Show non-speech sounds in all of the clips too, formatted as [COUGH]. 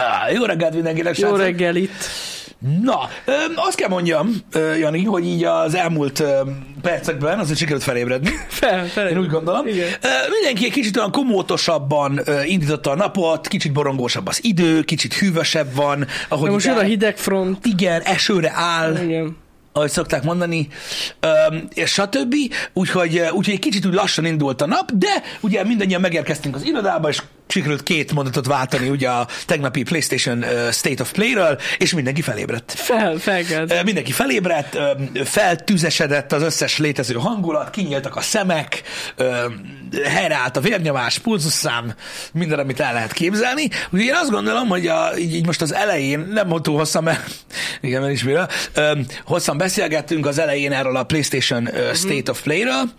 Á, jó reggelt mindenkinek, Jó srácok. reggel itt. Na, azt kell mondjam, ö, Jani, hogy így az elmúlt percekben azért sikerült felébredni. [LAUGHS] Fel, fel. Én úgy gondolom. Igen. Ö, Mindenki egy kicsit olyan komótosabban ö, indította a napot, kicsit borongósabb az idő, kicsit hűvösebb van. Ahogy most jön a hidegfront. Igen, esőre áll, Igen. ahogy szokták mondani, öm, és stb. Úgyhogy, úgyhogy egy kicsit úgy lassan indult a nap, de ugye mindannyian megérkeztünk az irodába, és sikerült két mondatot váltani ugye a tegnapi PlayStation State of Play-ről, és mindenki felébredt. Fel, felkelt. Mindenki felébredt, feltüzesedett az összes létező hangulat, kinyíltak a szemek, helyreállt a vérnyomás, pulzusszám, minden, amit el lehet képzelni. Ugye én azt gondolom, hogy a, így, így most az elején, nem mondtuk hosszan, mert [LAUGHS] igen, mert is mire, hosszan beszélgettünk az elején erről a PlayStation State of Play-ről.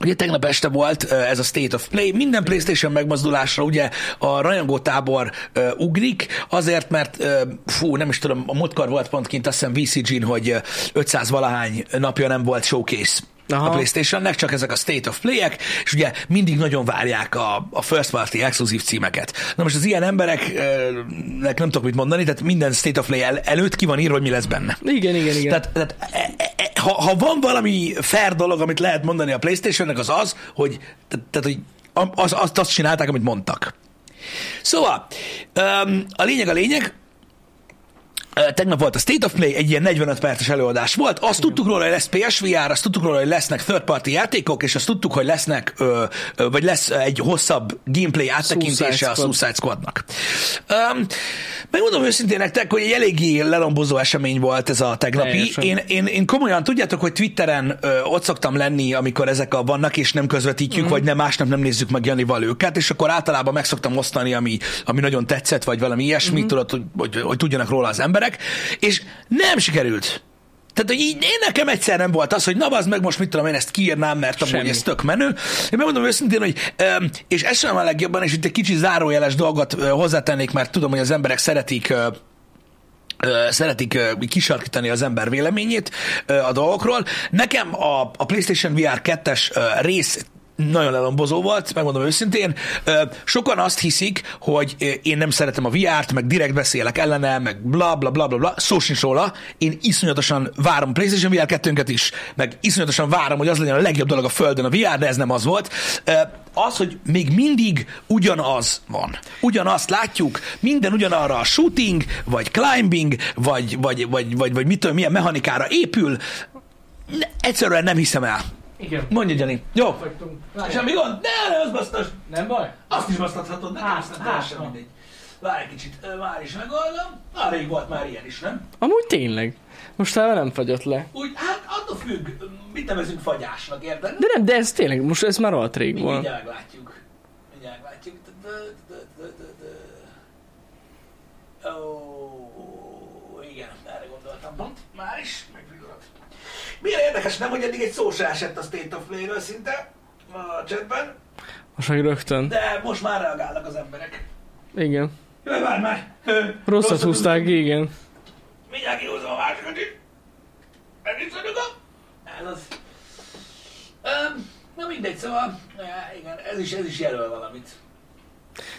Ugye tegnap este volt ez a State of Play, minden PlayStation megmozdulásra ugye a rajongó tábor uh, ugrik, azért, mert fú, nem is tudom, a múltkor volt pont kint azt hiszem VCG-n, hogy ö, 500 valahány napja nem volt showcase Aha. a PlayStationnek, csak ezek a State of Play-ek, és ugye mindig nagyon várják a, a first party exkluzív címeket. Na most az ilyen embereknek nem tudok mit mondani, tehát minden State of Play el, előtt ki van írva, hogy mi lesz benne. Igen, igen, igen. Tehát, tehát e, e, e, ha, ha van valami fair dolog, amit lehet mondani a Playstation-nek, az az, hogy, tehát, hogy az, azt, azt csinálták, amit mondtak. Szóval, um, a lényeg a lényeg, Tegnap volt a State of Play, egy ilyen 45 perces előadás volt. Azt tudtuk róla, hogy lesz PSVR, azt tudtuk róla, hogy lesznek third party játékok, és azt tudtuk, hogy lesznek, ö, ö, vagy lesz egy hosszabb gameplay áttekintése Suicide a. Suicide Squadnak. Um, megmondom őszintén nektek, hogy egy eléggé lelombozó esemény volt ez a tegnapi. Teljesen. Én, én, én komolyan, tudjátok, hogy Twitteren ö, ott szoktam lenni, amikor ezek a vannak, és nem közvetítjük, mm. vagy nem másnap nem nézzük meg Janival őket, és akkor általában meg szoktam osztani, ami, ami nagyon tetszett, vagy valami ilyesmi, mm. tudod, hogy, hogy, hogy tudjanak róla az emberek, és nem sikerült. Tehát, hogy így én nekem egyszer nem volt az, hogy na, az meg most mit tudom én ezt kiírnám, mert amúgy Semmi. ez tök menő. Én megmondom őszintén, hogy és ez sem a legjobban, és itt egy kicsi zárójeles dolgot hozzátennék, mert tudom, hogy az emberek szeretik szeretik kisarkítani az ember véleményét a dolgokról. Nekem a, a PlayStation VR 2-es ö, rész nagyon lelombozó volt, megmondom őszintén. Sokan azt hiszik, hogy én nem szeretem a VR-t, meg direkt beszélek ellene, meg bla bla bla bla bla. Szó sincs róla. Én iszonyatosan várom PlayStation VR 2 is, meg iszonyatosan várom, hogy az legyen a legjobb dolog a Földön a VR, de ez nem az volt. Az, hogy még mindig ugyanaz van. Ugyanazt látjuk, minden ugyanarra a shooting, vagy climbing, vagy, vagy, vagy, vagy, vagy mit tudom, milyen mechanikára épül. Egyszerűen nem hiszem el. Igen. Mondja, Jani. Jó. Vagytunk. Semmi gond? Ne, ne, az basztos. Nem baj? Azt is basztathatod, nekem Hát, aztán hát, teljesen mindegy. Várj egy kicsit, már is megoldom. Már rég volt már ilyen is, nem? Amúgy tényleg. Most nem fagyott le. Úgy, hát attól függ, mit nevezünk fagyásnak, érted? De nem, de ez tényleg, most ez már alt rég volt. Mindjárt meglátjuk. Mindjárt meglátjuk. Ó, igen, erre gondoltam pont. Már is. Milyen érdekes, nem, hogy eddig egy szó se esett a State of Play-ről szinte a chatben, Most meg rögtön. de most már reagálnak az emberek. Igen. Jaj, várj már! Ö, Rosszat húzták, húztunk. igen. Mindjárt kihúzom a másikat is. Megiszonyogom. Ez az. Öm, na mindegy, szóval, igen, ez is, ez is jelöl valamit.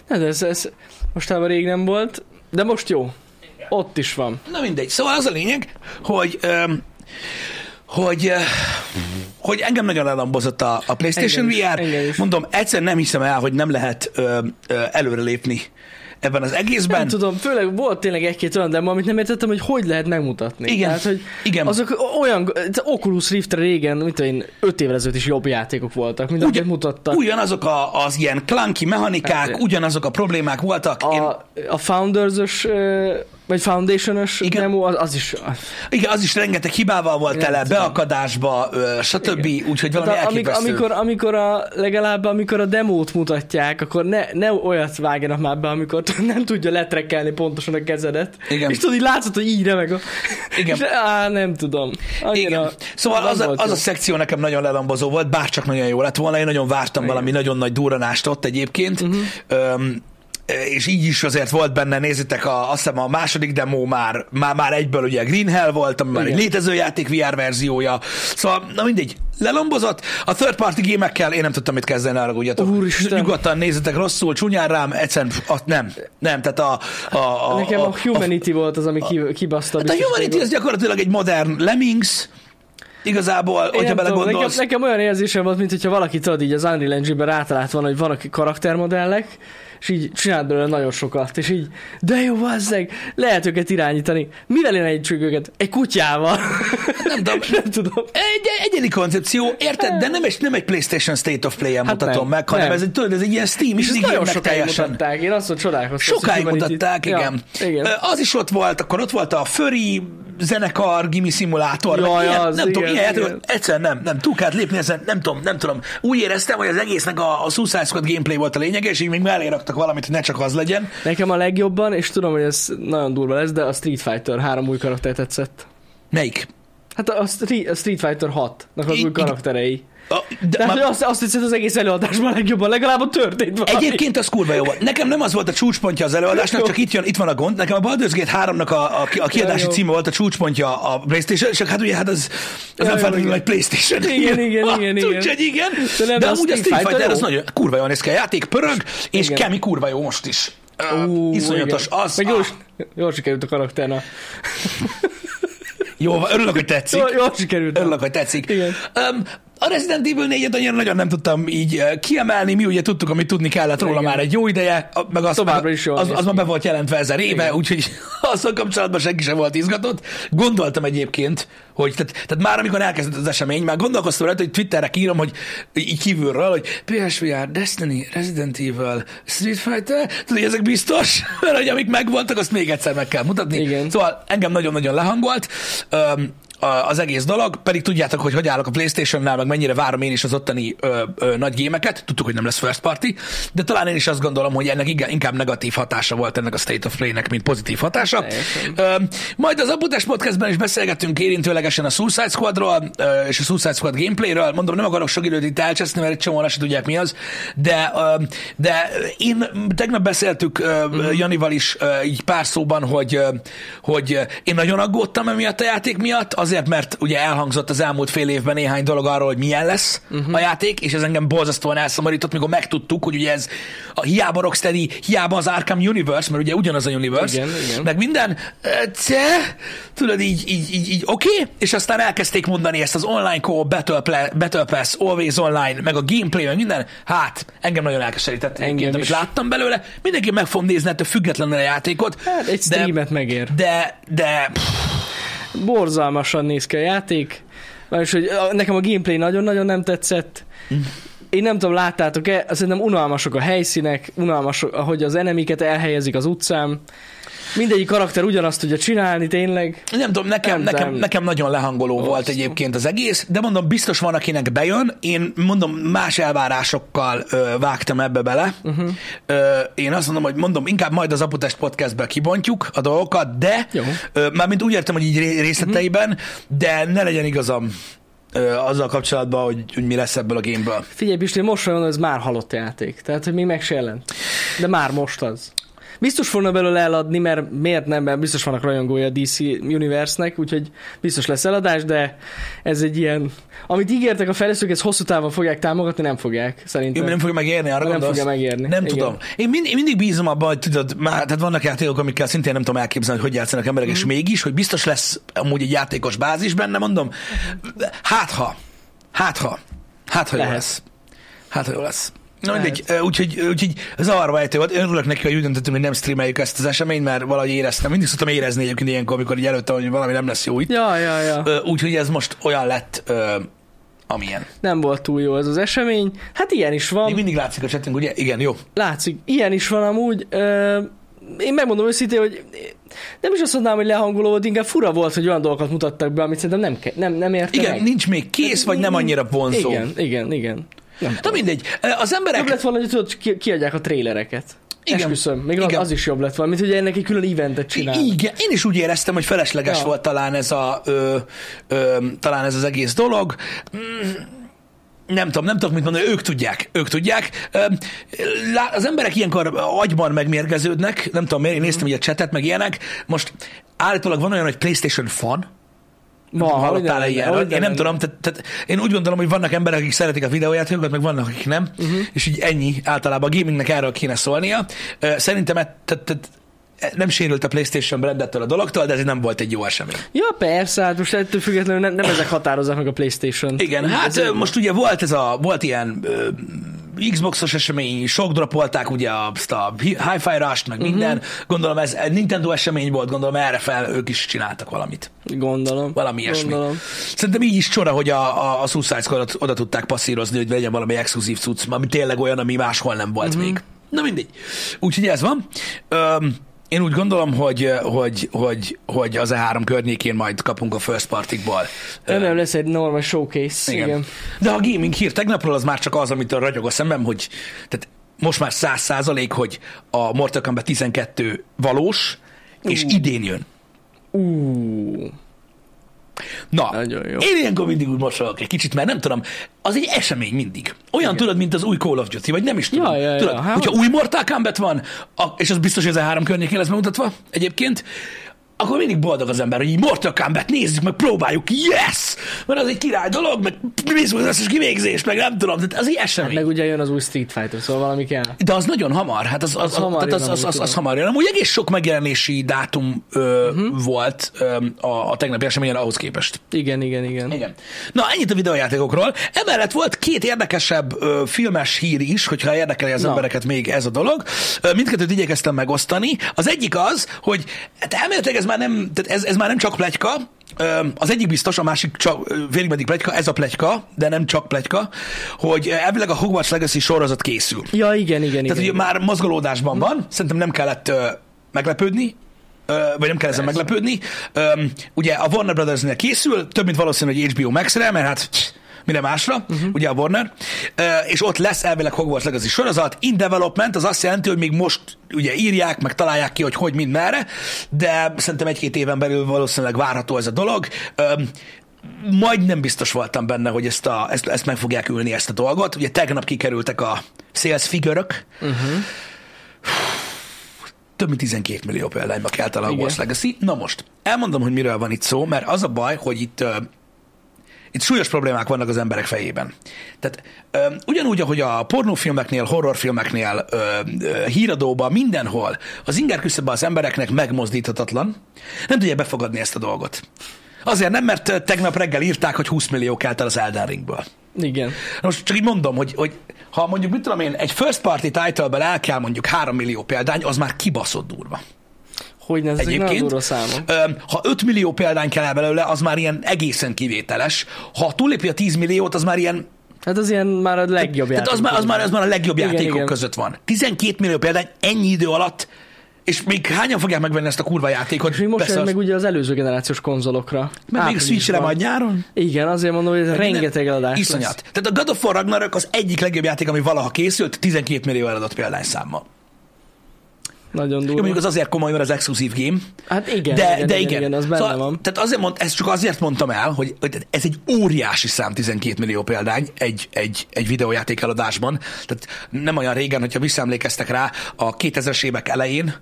Ne, de ez, ez mostában rég nem volt, de most jó. Igen. Ott is van. Na mindegy. Szóval az a lényeg, hogy, öm, hogy, ö, hogy engem nagyon lelambozott a, a PlayStation Engem VR. engem. Mondom, egyszer nem hiszem el, hogy nem lehet ö, ö, előrelépni ebben az egészben. Nem tudom, főleg volt tényleg egy-két olyan demo, amit nem értettem, hogy hogy lehet megmutatni. Igen. Tehát, hogy Igen. azok olyan, az Oculus Rift régen, tudom én, öt évvel ezelőtt is jobb játékok voltak, mint amiket mutattak. Ugyanazok a, az ilyen clunky mechanikák, Hát, ugyanazok a problémák voltak. Én, A, a Founders-ös, ö, vagy Foundation-ös Igen. demo, az, az is... Az, igen, az is rengeteg hibával volt tele, Rendben. beakadásba, stb. Úgyhogy valami Tehát amik, amikor, amikor a, legalább amikor a demót mutatják, akkor ne, ne olyat vágjanak már be, amikor nem tudja letrekelni pontosan a kezedet. Igen. És tudod, így látszott, hogy így remeg a... Igen. És, á, nem tudom. Annyira, Igen. Szóval az a, az jó. a szekció nekem nagyon lelambozó volt, bárcsak nagyon jó lett volna. Én nagyon vártam Igen. valami nagyon nagy duranást ott egyébként. Uh-huh. Öm, és így is azért volt benne, nézzétek, a, azt hiszem a második demo már, már, már egyből ugye Green Hell volt, ami már egy létező játék VR verziója. Szóval, na mindegy, lelombozott. A third party gémekkel én nem tudtam mit kezdeni, arra tudjátok. Úristen. Nyugodtan nézzetek rosszul, csúnyán rám, egyszerűen azt nem, nem, tehát a... a, a Nekem a, a Humanity volt az, ami ki, kibaszta. Hát a Humanity az gyakorlatilag egy modern Lemmings, igazából, Én hogyha tudom, nekem, belegondolsz. nekem olyan érzésem volt, mint hogyha valaki tudod így az Unreal Engine-ben rátalált volna, hogy vannak karaktermodellek, és így csinált belőle nagyon sokat, és így, de jó, bazzeg, lehet őket irányítani. Mivel irányítsuk őket? Egy kutyával. Nem tudom. [LAUGHS] nem tudom. Egy, egyedi koncepció, érted? De nem egy, nem egy PlayStation State of Play-en Hát mutatom nem, meg, hanem nem. ez egy, tudod, ez egy ilyen Steam, és És így nagyon sokáig teljesen. mutatták. Én azt mondom, csodálkoztam. Sokáig mutatták, igen. Ja, igen. Az is ott volt, akkor ott volt a Furry zenekar, Gimi Simulator, meg Jaj, ilyen, az, nem tudom, igen, ilyen igen. egyszerűen nem, nem, túl kellett lépni ezen, nem tudom, nem tudom. Úgy éreztem, hogy az egésznek a, a Suicide Squad gameplay volt a lényege, és így még mellé raktak valamit, hogy ne csak az legyen. Nekem a legjobban, és tudom, hogy ez nagyon durva lesz, de a Street Fighter három új karakter tetszett. Melyik? Hát a Street, a Street Fighter 6-nak az I- új karakterei. A, de, Tehát már, azt, azt tetszett az egész előadásban a legjobban, legalább ott történt valami. Egyébként az kurva jó volt. Nekem nem az volt a csúcspontja az előadásnak, Jó. csak itt, jön, itt van a gond. Nekem a Baldur's Gate 3-nak a, a, a kiadási Ja, jó. címe volt a csúcspontja a PlayStation, csak hát ugye hát az, az Ja, nem jó, feltétlenül egy PlayStation. Igen, igen, [LAUGHS] igen, igen. Úgyhogy igen. De nem, De a amúgy a Street Fighter az jó. nagyon kurva jól néz ki a játék, pörög, és Igen. kemi kurva jó most is. Ú, Iszonyatos. igen. Az, Meg jól, jól sikerült a karakterna. jó, örülök, hogy tetszik. Jól, jól sikerült. Örülök, hogy tetszik. Igen. Um, a Resident Evil 4-et annyira nagyon nem tudtam így uh, kiemelni, mi ugye tudtuk, amit tudni kellett róla Igen. már egy jó ideje, meg az, Továbbra is az, az már be volt jelentve ezer éve, úgyhogy [LAUGHS] azzal kapcsolatban senki sem volt izgatott. Gondoltam egyébként, hogy tehát, tehát már amikor elkezdett az esemény, már gondolkoztam rajta, hogy Twitterre írom, hogy így kívülről, hogy PSVR, Destiny, Resident Evil, Street Fighter, tudod, hogy ezek biztos, [LAUGHS] mert hogy amik megvoltak, azt még egyszer meg kell mutatni. Igen. Szóval engem nagyon-nagyon lehangolt. Um, az egész dolog, pedig tudjátok, hogy hogy állok a Playstation-nál, meg mennyire várom én is az ottani ö, ö, nagy gémeket, tudtuk, hogy nem lesz first party, de talán én is azt gondolom, hogy ennek igen- inkább negatív hatása volt ennek a State of Play-nek, mint pozitív hatása. Ö, majd az Abutás Podcastben is beszélgettünk érintőlegesen a Suicide Squadról ö, és a Suicide Squad gameplayről. Mondom, nem akarok sok időt itt elcseszni, mert egy csomóan se tudják mi az, de, ö, de én tegnap beszéltük ö, Mhm. Janival is ö, így pár szóban, hogy, ö, hogy én nagyon aggódtam emiatt a játék miatt, azért, mert ugye elhangzott az elmúlt fél évben néhány dolog arról, hogy milyen lesz uh-huh. a játék, és ez engem borzasztóan elszomorított, mikor megtudtuk, hogy ugye ez a hiába Rocksteady, hiába az Arkham Universe, mert ugye ugyanaz a universe, Igen, igen. meg minden, ce, tudod, így, így, így, így oké, okay? és aztán elkezdték mondani ezt az online co Battle, Pla- Battle Pass, Always Online, meg a gameplay, meg minden, hát engem nagyon elkeserített Engem amit láttam belőle, mindenki meg fogom nézni ettől függetlenül a játékot, Hát egy de, streamet megér. de, de, pff, Borzalmasan néz ki a játék. És hogy nekem a gameplay nagyon-nagyon nem tetszett. Én nem tudom, láttátok-e, szerintem unalmasok a helyszínek, unalmasok, ahogy az enemiket elhelyezik az utcán. Mindegyik karakter ugyanazt tudja csinálni, tényleg. Nem tudom, nekem, Nem, nekem, nem. nekem nagyon lehangoló volt Borzasztó. egyébként az egész, de mondom, biztos van, akinek bejön. Én mondom, más elvárásokkal ö, vágtam ebbe bele. Uh-huh. Ö, én azt mondom, hogy mondom, inkább majd az Aputest podcastben kibontjuk a dolgokat, de Jó. ö, mármint úgy értem, hogy így ré- részleteiben, uh-huh. de ne legyen igazam ö, azzal kapcsolatban, hogy, hogy mi lesz ebből a gameből. Figyelj, Pisti, most van, ez már halott játék. Tehát, hogy még meg se jelent. De már most az. Biztos fognak belőle eladni, mert miért nem, mert biztos vannak rajongója a DC Universe-nek, úgyhogy biztos lesz eladás, de ez egy ilyen... Amit ígértek a fejlesztők, ezt hosszú távon fogják támogatni, nem fogják, szerintem. Jó, nem fogja megérni, arra Nem gondolsz? fogja megérni. Nem Igen. tudom. Én, mind, én mindig bízom abban, hogy tudod, már, tehát vannak játékok, amikkel szintén nem tudom elképzelni, hogy hogy játszanak emberek, Mhm. és mégis, hogy biztos lesz amúgy egy játékos bázis benne, mondom. Hát ha, hát ha, hát ha jó lesz. Hát ha jó lesz. Na mindegy, úgyhogy, úgyhogy zavarba ejtő volt. Én örülök neki, hogy úgy döntöttünk, hogy nem streameljük ezt az eseményt, mert valahogy éreztem. Mindig szoktam érezni egyébként ilyenkor, amikor így előtte, hogy valami nem lesz jó itt. Ja, ja, ja. Úgyhogy ez most olyan lett, amilyen. Nem volt túl jó ez az esemény. Hát ilyen is Még van. mindig látszik a chatting, ugye? Igen, jó. Látszik, ilyen is van amúgy. Én megmondom őszintén, hogy nem is azt mondanám, hogy lehangoló volt, inkább fura volt, hogy olyan dolgokat mutattak be, amit szerintem nem, ke- nem, nem érte Igen, meg. nincs még kész, vagy nem annyira vonzó. Igen, igen, igen. Nem Na mindegy, az emberek... Jobb lett volna, hogy tudod, ki, kiadják a trélereket. Igen. Esküszöm, még Igen. az is jobb lett volna, mint hogy ennek egy külön eventet csinál. Igen, én is úgy éreztem, hogy felesleges Ja. volt talán ez, a, ö, ö, talán ez az egész dolog. Mm, nem tudom, nem tudok mit mondani, ők tudják, ők tudják. Az emberek ilyenkor agyban megmérgeződnek, nem tudom miért, én néztem ugye a chatet, meg ilyenek. Most állítólag van olyan, hogy PlayStation fan, Ma, hallottál-e ilyenről? Én nem tudom, tehát, tehát én úgy gondolom, hogy vannak emberek, akik szeretik a videójátékokat, meg vannak, akik nem, uh-huh. és így ennyi általában a gamingnek erről kéne szólnia. Szerintem tehát, tehát nem sérült a PlayStation brandettől a dologtól, de ez nem volt egy jó esemény. Ja, persze, hát most ettől függetlenül nem, nem ezek határozzák meg a Playstation. Igen, hát ö, most ugye volt ez a, volt ilyen Xboxos esemény, sok dropolták ugye azt a Hi-Fi Rush-t, meg minden. Uh-huh. Gondolom ez Nintendo esemény volt, gondolom erre fel ők is csináltak valamit. Gondolom. Valami ilyesmi. Gondolom. Szerintem így is csora, hogy a, a, a Suicide Squad-ot oda tudták passzírozni, hogy legyen valami exkluzív cucc, ami tényleg olyan, ami máshol nem volt uh-huh. még. Na mindegy. Úgyhogy ez van. Öm, én úgy gondolom, hogy, hogy, hogy, hogy az E3 környékén majd kapunk a first partikból. Nem lesz egy normal showcase. Igen. igen. De a gaming hír tegnapról az már csak az, amitől ragyog a szemem, hogy tehát most már száz százalék, hogy a Mortal Kombat 12 valós, és Ú. idén jön. Ú, Na, Nagyon jó. én ilyenkor mindig úgy mosolyogok egy kicsit, mert nem tudom, az egy esemény mindig. Olyan Igen. tudod, mint az új Call of Duty, vagy nem is tudom. Ja, ja, ja. tudod, Hát- hogyha új Mortal Kombat van, a, és az biztos, hogy ez a három környékén lesz bemutatva egyébként, akkor mindig boldog az ember, hogy így Mortal Kombat nézzük, meg próbáljuk, yes! Mert az egy király dolog, meg nézzük az összes kivégzést, meg nem tudom, tehát az egy esemény. meg ugye jön az új Street Fighter, szóval valami kell. De az nagyon hamar, hát az, az, az, hamar tehát az, az, az, az, hamar jön. Amúgy egész sok megjelenési dátum ö, uh-huh. volt ö, a, a tegnapi eseményen ahhoz képest. Igen, igen, igen. Igen. Na, ennyit a videójátékokról. Emellett volt két érdekesebb ö, filmes hír is, hogyha érdekeli az Na. embereket még ez a dolog. Ö, mindkettőt igyekeztem megosztani. Az egyik az, hogy hát elméletileg ez már nem, tehát ez, ez már nem csak pletyka, Ö, az egyik biztos, a másik csak félig meddig pletyka, ez a pletyka, de nem csak pletyka, hogy elvileg a Hogwarts Legacy sorozat készül. Ja, igen, igen, Tehát igen. ugye már mozgolódásban van, szerintem nem kellett meglepődni, vagy nem kell ezen meglepődni. Ugye a Warner Brothersnél készül, több mint valószínű, hogy HBO Max-re, mert hát mire másra, uh-huh. ugye a Warner, és ott lesz elvileg Hogwarts Legacy sorozat. In development az azt jelenti, hogy még most ugye írják, meg találják ki, hogy hogy, mind, merre, de szerintem egy-két éven belül valószínűleg várható ez a dolog. Ö, majdnem biztos voltam benne, hogy ezt, a, ezt, ezt meg fogják ülni, ezt a dolgot. Ugye tegnap kikerültek a sales figure-ök, több mint 12 millió példányba kelt el a Hogwarts. Legacy. Na most, elmondom, hogy miről van itt szó, mert az a baj, hogy itt, itt súlyos problémák vannak az emberek fejében. Tehát uh, ugyanúgy, ahogy a pornófilmeknél, horrorfilmeknél, uh, uh, híradóban, mindenhol az inger küszöbe az embereknek megmozdíthatatlan, nem tudja befogadni ezt a dolgot. Azért nem, mert ö, tegnap reggel írták, hogy 20 millió kelt el az Elden Ringből. Igen. Na Most csak így mondom, hogy, hogy ha mondjuk, mit tudom én, egy first party title-ből el kell mondjuk 3 millió példány, az már kibaszott durva. Hogy nagyon Egyébként, durva számok. öm, ha 5 millió példány kell el belőle, az már ilyen egészen kivételes. Ha túlépi a 10 milliót, az már ilyen, Hát az ilyen már a legjobb tehát az már, az, már, az már a legjobb Igen, játékok igen. között van. 12 millió példány ennyi idő alatt, és még hányan fogják megvenni ezt a kurva játékot? És mi most jön meg ugye az előző generációs konzolokra. Mert még. Switch-re majd nyáron? Igen, azért mondom, hogy ez rengeteg eladás Iszonyat. lesz. Tehát a God of War Ragnarök az egyik legjobb játék, ami valaha készült, 12 millió eladott példányszámmal. Nagyon Jó, durva. mondjuk az azért komoly, mert az exkluzív game. Hát igen, de, igen, de igen, igen. igen, az benne szóval, van. Tehát azért mond, ezt csak azért mondtam el, hogy, hogy ez egy óriási szám 12 millió példány egy, egy, egy videójáték eladásban. Tehát nem olyan régen, hogyha visszaemlékeztek rá, a 2000-es évek elején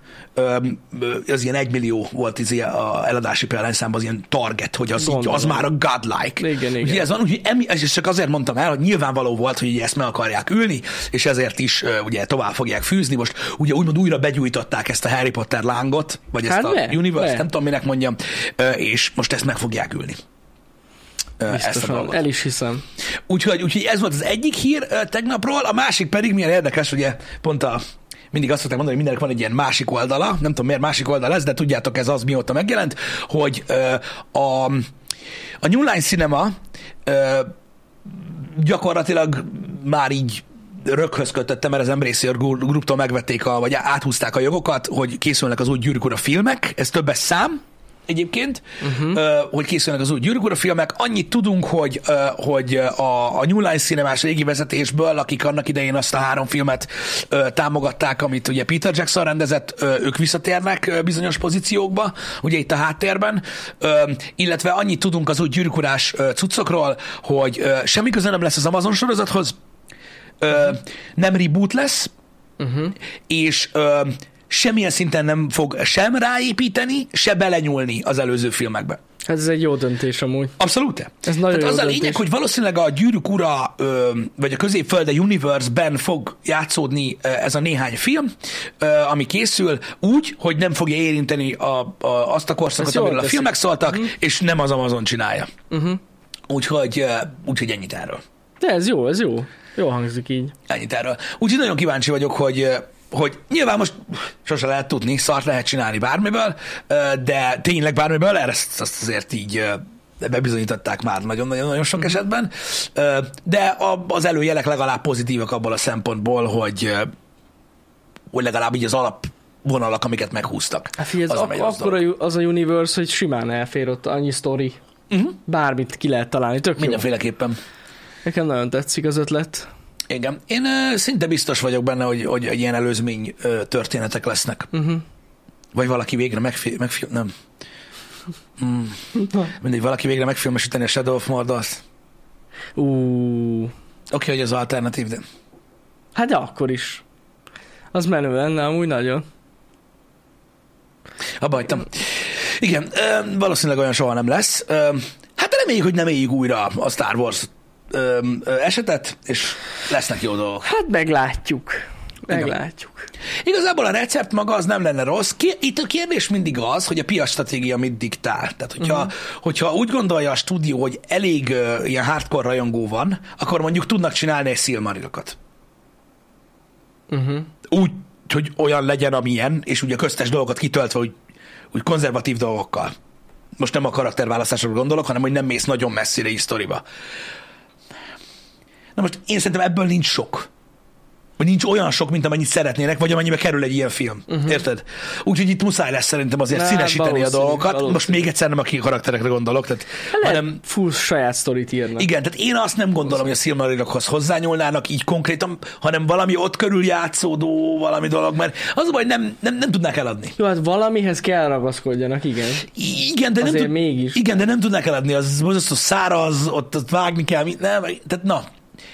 az ilyen 1 millió volt az ilyen, a eladási példányszámban az ilyen target, hogy az, így, az már a godlike. Igen, igen. Ugye ez van, úgyhogy emi, és csak azért mondtam el, hogy nyilvánvaló volt, hogy ezt meg akarják ülni, és ezért is ugye tovább fogják fűzni. Most ugye úgymond újra begyújtották ezt a Harry Potter lángot, vagy ezt Hát a be, universe, be. nem tudom minek mondjam, és most ezt meg fogják ülni. Ö, Ezt a Biztosan, dolgot. el is hiszem. Úgyhogy, úgyhogy ez volt az egyik hír tegnapról, a másik pedig milyen érdekes, ugye pont a mindig azt szokták mondani, hogy mindennek van egy ilyen másik oldala, nem tudom miért másik oldal lesz, de tudjátok, ez az mióta megjelent, hogy a, a New Line Cinema ö, gyakorlatilag már így röghöz kötötte, mert az Embracer Grouptól megvették, a, vagy áthúzták a jogokat, hogy készülnek az új Gyűrűk filmek, ez többes szám, egyébként, uh-huh. hogy készülnek az új Gyűrűk filmek. Annyit tudunk, hogy, hogy a, a New Line Cinemás régi vezetésből, akik annak idején azt a három filmet támogatták, amit ugye Peter Jackson rendezett, ők visszatérnek bizonyos pozíciókba, ugye itt a háttérben, illetve annyit tudunk az új Gyűrűk Urás ö, cuccokról, hogy semmi köze nem lesz az Amazon sorozathoz, ö, nem reboot lesz, uh-huh. és ö, semmilyen szinten nem fog sem ráépíteni, se belenyúlni az előző filmekbe. Hát ez egy jó döntés amúgy. Abszolút. Ez nagyon Tehát jó az a döntés. lényeg, hogy valószínűleg a Gyűrűk Ura, vagy a Középfölde Universe-ben fog játszódni ez a néhány film, ami készül, úgy, hogy nem fogja érinteni a, a, azt a korszakot, amiről a filmek szóltak, uh-huh. és nem az Amazon csinálja. Uh-huh. Úgyhogy, úgyhogy ennyit erről. De ez jó, ez jó. Jó hangzik így. Ennyit erről. Úgyhogy nagyon kíváncsi vagyok, hogy hogy nyilván most sose lehet tudni, szart lehet csinálni bármiből, de tényleg bármiből, erre ezt azért így bebizonyították már nagyon-nagyon sok esetben, de az előjelek legalább pozitívak abból a szempontból, hogy, hogy legalább így az alap vonalak, amiket meghúztak. Hát figyelj, ez az, ak- akkor dolog. az a universe, hogy simán elfér ott annyi sztori. Uh-huh. Bármit ki lehet találni, tök jó. Nekem nagyon tetszik az ötlet. Igen. Én szinte biztos vagyok benne, hogy, hogy egy ilyen előzmény történetek lesznek. Uh-huh. Vagy valaki végre megfi- megfil... Nem. Mm. Mindegy, valaki végre megfilmesíteni a Shadow of Mordor-t. Ú, Oké, hogy az alternatív, de... hát de akkor is. Az menő lenne, amúgy nagyon. Abba hagytam. Igen, valószínűleg olyan soha nem lesz. Hát reméljük, hogy nem éljük újra a Star Wars ö, ö, esetet, és lesznek jó dolgok. Hát meglátjuk. Igen. Meglátjuk. Igazából a recept maga az nem lenne rossz. Ki- Itt a kérdés mindig az, hogy a piac stratégia mit diktál. Tehát, hogyha, uh-huh. hogyha úgy gondolja a stúdió, hogy elég uh, ilyen hardcore rajongó van, akkor mondjuk tudnak csinálni egy Silmarilokat. Uh-huh. Úgy, hogy olyan legyen, amilyen, és ugye köztes dolgokat kitöltve, úgy, úgy konzervatív dolgokkal. Most nem a karakterválasztásról gondolok, hanem hogy nem mész nagyon messzire is sztoriba. Na most én szerintem ebből nincs sok. Vagy nincs olyan sok, mint amennyit szeretnének, vagy amennyibe kerül egy ilyen film. Uh-huh. Érted? Úgyhogy itt muszáj lesz szerintem azért színesíteni a valószínű, dolgokat. Most valószínű. még egyszer nem a karakterekre gondolok, tehát, Lehet, hanem full saját sztorit írnak. igen, tehát én azt nem gondolom, hogy a Silmarilokhoz hozzányúlnának így konkrétan, hanem valami ott körül játszódó valami dolog, mert az a baj, nem, nem, nem tudnák eladni. Jó, hát valamihez kell ragaszkodjanak, igen. Igen, de nem, tud, mégis. igen, de nem tudnak eladni, az borzasztó száraz, ott, ott vágni kell, nem, tehát na,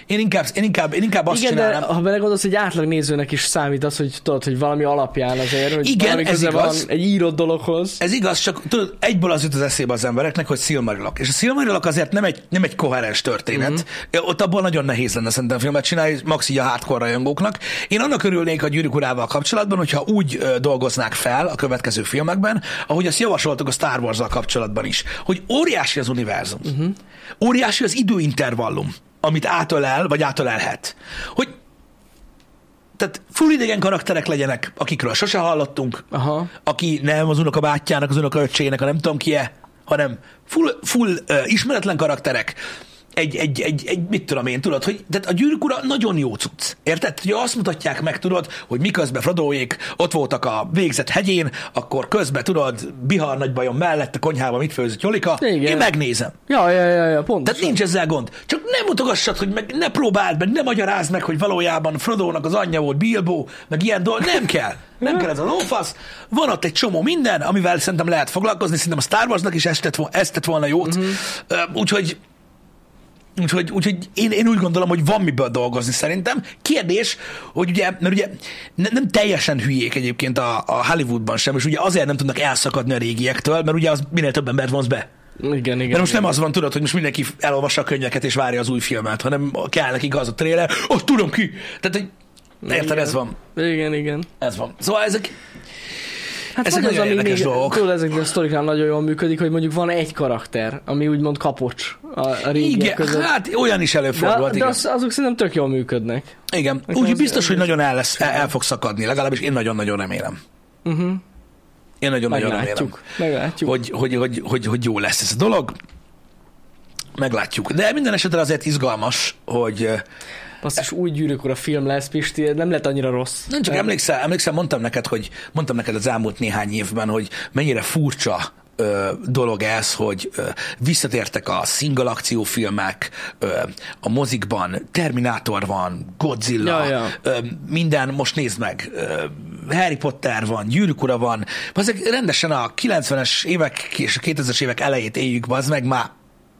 én inkább, én inkább, én inkább azt Igen, de csinálnám. ha belegondolsz, egy átlag nézőnek is számít az, hogy tudod, hogy valami alapján azért, hogy Igen, valami ez igaz. van egy írott dologhoz. Ez igaz, csak tudod, egyből az jut az eszébe az embereknek, hogy Silmarilok. És a Silmarilok azért nem egy, nem egy koherens történet. Uh-huh. Ott abból nagyon nehéz lenne szerintem filmet csinálni, max így a hardcore rajongóknak. Én annak örülnék a Gyűrűk Urával kapcsolatban, hogyha úgy dolgoznák fel a következő filmekben, ahogy azt javasoltuk a Star wars kapcsolatban is, hogy óriási az univerzum. Uh-huh. Óriási az időintervallum, amit átölel, vagy átölelhet. Hogy tehát full idegen karakterek legyenek, akikről sose hallottunk, Aha. aki nem az unoka bátyjának, az unoka öccsének, a nem tudom ki-e, hanem full, full uh, ismeretlen karakterek, egy, egy, egy, egy, mit tudom én, tudod, hogy tehát a gyűrűk ura nagyon jó cucc. Érted? Hogy azt mutatják meg, tudod, hogy miközben Frodoék ott voltak a végzett hegyén, akkor közben, tudod, Bihar nagybajom mellett a konyhában mit főzött Jolika, Igen. én megnézem. Ja, ja, ja, ja pont. Tehát nincs ezzel gond. Csak nem mutogassad, hogy meg, ne próbáld meg, ne magyarázd meg, hogy valójában Frodónak az anyja volt Bilbo, meg ilyen dolog. Nem kell. Nem kell ez a lófasz. Van ott egy csomó minden, amivel szerintem lehet foglalkozni. Szerintem a Star Warsnak is ezt tett, ezt tett volna jót. Uh-huh. Úgyhogy Úgyhogy, úgyhogy én, én úgy gondolom, hogy van miből dolgozni szerintem. Kérdés, hogy ugye, mert ugye ne, nem teljesen hülyék egyébként a, a Hollywoodban sem, és ugye azért nem tudnak elszakadni a régiektől, mert ugye az minél több embert vonz be. Igen, igen. De most igen. nem az van, tudod, hogy most mindenki elolvassa a könyveket és várja az új filmet, hanem kell nekik az a trailer, oh, tudom ki. Tehát, hogy érted, ez van. Igen, igen. Ez van. Szóval ezek, Hát Ezek van nagyon érdekes dolgok. Tudod, ezeknél a sztoriknál nagyon jól működik, hogy mondjuk van egy karakter, ami úgymond kapocs a, a igen, között. hát olyan is de, előfordult, de igen. az, azok szerintem tök jól működnek. igen. Úgyhogy az- biztos, hogy nagyon el, lesz, el, el fog szakadni, legalábbis én nagyon-nagyon remélem. Uh-huh. Én nagyon-nagyon remélem, Meglátjuk. Hogy, hogy, hogy, hogy, hogy jó lesz ez a dolog. Meglátjuk. De minden esetre azért izgalmas, hogy Azt is úgy gyűrűk a film lesz, Pisti, nem lett annyira rossz. Nem csak emlékszel, emlékszel, mondtam neked, hogy mondtam neked az elmúlt néhány évben, hogy mennyire furcsa ö, dolog ez, hogy ö, visszatértek a single akciófilmek, ö, a mozikban Terminátor van, Godzilla, Ja, ja. Ö, minden, most nézd meg, ö, Harry Potter van, Gyűrűk ura van, ezek rendesen a 90-es évek és a 2000-es évek elejét éljük, az meg már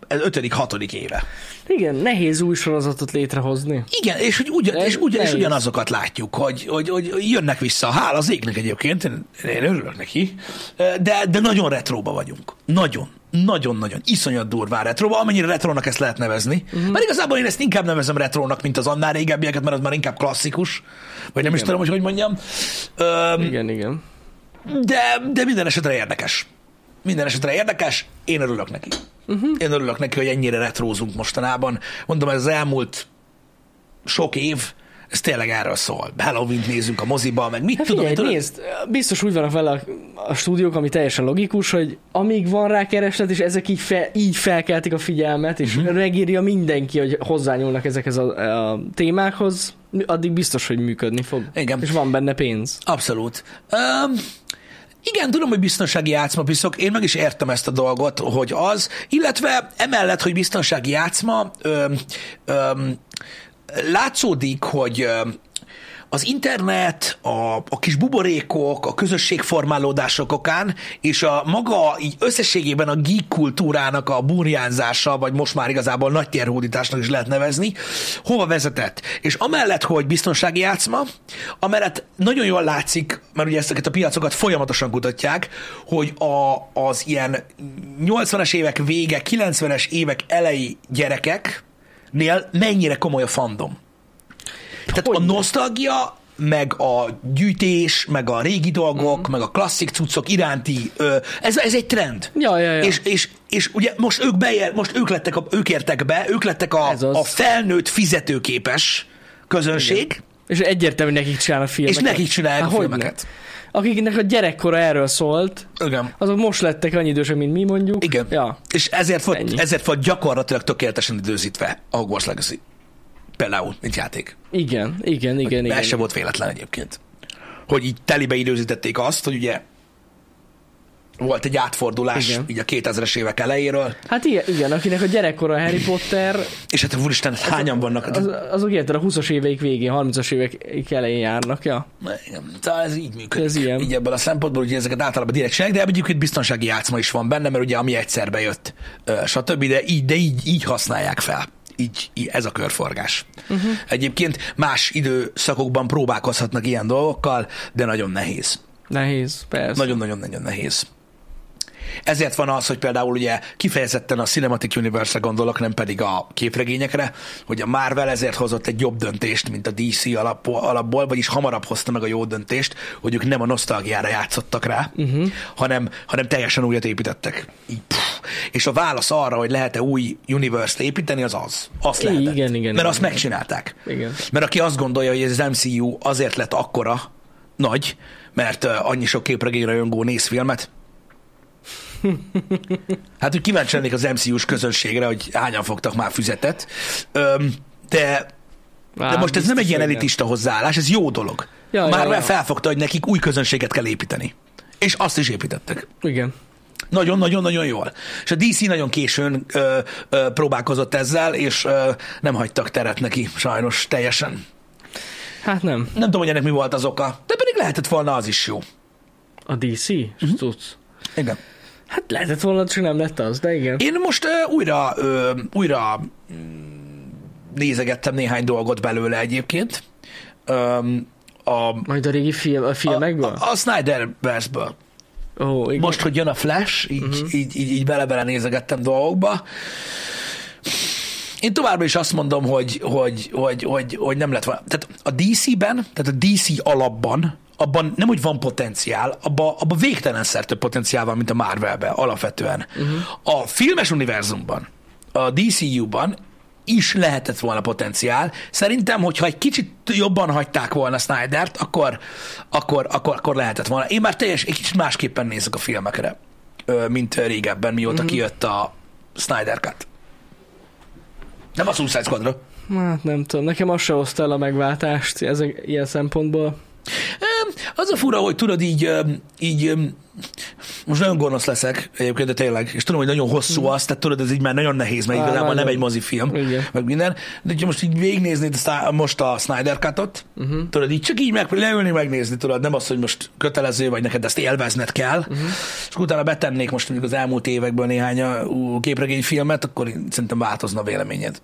ötödik, hatodik éve. Igen, nehéz új sorozatot létrehozni. Igen, és, hogy ugyan, és, ugyan, és ugyanazokat látjuk, hogy, hogy, hogy jönnek vissza. Hála az égnek egyébként, én, én örülök neki, de, de nagyon retróba vagyunk. Nagyon. Nagyon-nagyon. Iszonyat durván retróba, amennyire retrónak ezt lehet nevezni. Uh-huh. Mert igazából én ezt inkább nevezem retrónak, mint az annál régebbieket, mert az már inkább klasszikus. Vagy nem is tudom, hogy hogy mondjam. Öm, Igen, igen. de, de minden esetre érdekes. Minden esetre érdekes, én örülök neki. Mhm. Uh-huh. Én örülök neki, hogy ennyire retrózunk mostanában. Mondom, ez az elmúlt sok év, ez tényleg erről szól. halloween nézünk a moziba, meg mit Hát tudom. figyelj, nézd, biztos úgy vannak vele a, a stúdiók, ami teljesen logikus, hogy amíg van rá kereslet, és ezek így, fel, így felkeltik a figyelmet, és Mhm. uh-huh. megírja mindenki, hogy hozzányúlnak ezekhez a, a témákhoz, addig biztos, hogy működni fog. Igen. És van benne pénz. Abszolút. Um, igen, tudom, hogy biztonsági játszma piszok, én meg is értem ezt a dolgot, hogy az, illetve emellett, hogy biztonsági játszma, öm, öm, látszódik, hogy öm, az internet, a, a kis buborékok, a közösségformálódások okán, és a maga így összességében a geek kultúrának a burjánzása, vagy most már igazából nagy térhódításnak is lehet nevezni, hova vezetett. És amellett, hogy biztonsági játszma, amellett nagyon jól látszik, mert ugye ezeket a piacokat folyamatosan kutatják, hogy a, az ilyen 80-as évek vége, 90-es évek elejé gyerekeknél mennyire komoly a fandom. Tehát a nosztalgia, meg a gyűjtés, meg a régi dolgok, mm. meg a klasszik cuccok iránti, ö, ez, ez egy trend. Ja, ja, ja. És, és, és ugye most ők, beér, most ők, lettek a, ők értek be, ők lettek a, a felnőtt fizetőképes közönség, Igen. És egyértelmű, nekik csinálnak és filmeket. nekik csinálják Há, a filmeket. Akiknek a gyerekkora erről szólt, Igen. azok most lettek annyi idősek, mint mi mondjuk. Igen. Ja. És ezért volt, Ennyi. ezért volt gyakorlatilag tökéletesen időzítve a Hogwarts Legacy. Például, mint játék. Igen, igen, igen, igen. Ez se volt véletlen egyébként. Hogy így telibe időzítették azt, hogy ugye volt egy átfordulás Igen. így a 2000-es évek elejéről, Hát igen, igen, akinek a gyerekkora Harry Potter, és hát úristen, hányan vannak? az, azok érted a 20-as éveik végén, 30-as évek elején járnak, ja. Igen, tehát ez így működik. Ez ilyen. Így ebből a szempontból, hogy ezeket általában direkt csinálják, de egyébként biztonsági játszma is van benne, mert ugye ami egyszer bejött, stb. De így, de így, így használják fel. Így, így ez a körforgás. Uh-huh. Egyébként más időszakokban próbálkozhatnak ilyen dolgokkal, de nagyon nehéz. Nehéz, persze. Nagyon-nagyon-nagyon nehéz. Ezért van az, hogy például ugye kifejezetten a Cinematic Universe-re gondolok, nem pedig a képregényekre, hogy a Marvel ezért hozott egy jobb döntést, mint a DC alapból, alapból vagyis hamarabb hozta meg a jó döntést, hogy ők nem a nosztalgiára játszottak rá, uh-huh. hanem, hanem teljesen újat építettek. Így, pff. És a válasz arra, hogy lehet-e új universe-t építeni, az az. Azt Igen, lehetett. igen, Mert igen, azt igen. megcsinálták. Igen. Mert aki azt gondolja, hogy ez az MCU azért lett akkora nagy, mert annyi sok képregényre rajongó néz filmet, [LAUGHS] hát úgy kíváncsi lennék az MCU-s közönségre, hogy hányan fogtak már füzetet. Öm, de, de most ez nem egy ilyen hogy nem. elitista hozzáállás, ez jó dolog. Ja, Ja, ja, Már ja. felfogta, hogy nekik új közönséget kell építeni. És azt is építettek. Igen. Nagyon-nagyon-nagyon jól. És a DC nagyon későn ö, ö, próbálkozott ezzel, és ö, nem hagytak teret neki, sajnos teljesen. Hát nem. Nem tudom, hogy ennek mi volt az oka, de pedig lehetett volna az is jó. A DC? Mhm. Uh-huh. Tudsz. Igen. Hát lehetett volna, csak nem lett az, de igen. Én most ö, újra, ö, újra mm, nézegettem néhány dolgot belőle egyébként. Öm, a, Majd a régi film, a a, filmekből? a, a Snyderverse-ből. Ó, igen. Most, hogy jön a Flash, így, uh-huh. így, így, így bele-bele nézegettem dolgokba. Én továbbra is azt mondom, hogy, hogy, hogy, hogy, hogy nem lett volna. Tehát a DC-ben, tehát a DC alapban, abban nem, hogy van potenciál, abban abba végtelen több potenciál van, mint a Marvelben alapvetően. Uh-huh. A filmes univerzumban, a DCU-ban is lehetett volna potenciál. Szerintem, hogyha egy kicsit jobban hagyták volna Snydert, akkor, akkor, akkor, akkor lehetett volna. Én már teljes, egy kicsit másképpen nézek a filmekre, mint régebben, mióta uh-huh. kijött a Snyder Cut. Nem a Suicide Squadra. Hát nem tudom, nekem az se hozta el a megváltást ezek, ilyen szempontból. Az a fura, hogy tudod, így, így most nagyon gonosz leszek egyébként, de tényleg, és tudom, hogy nagyon hosszú az, tehát tudod, ez így már nagyon nehéz, mert Á, igazából nem egy mozifilm, Igen. meg minden, de ha most így végignéznéd a most a Snyder Cut-ot, uh-huh. tudod, így csak így meg, leülni, megnézni, tudod, nem az, hogy most kötelező, vagy neked ezt élvezned kell, uh-huh. és utána betennék most mondjuk az elmúlt évekből néhány képregényfilmet, akkor szerintem változna a véleményed.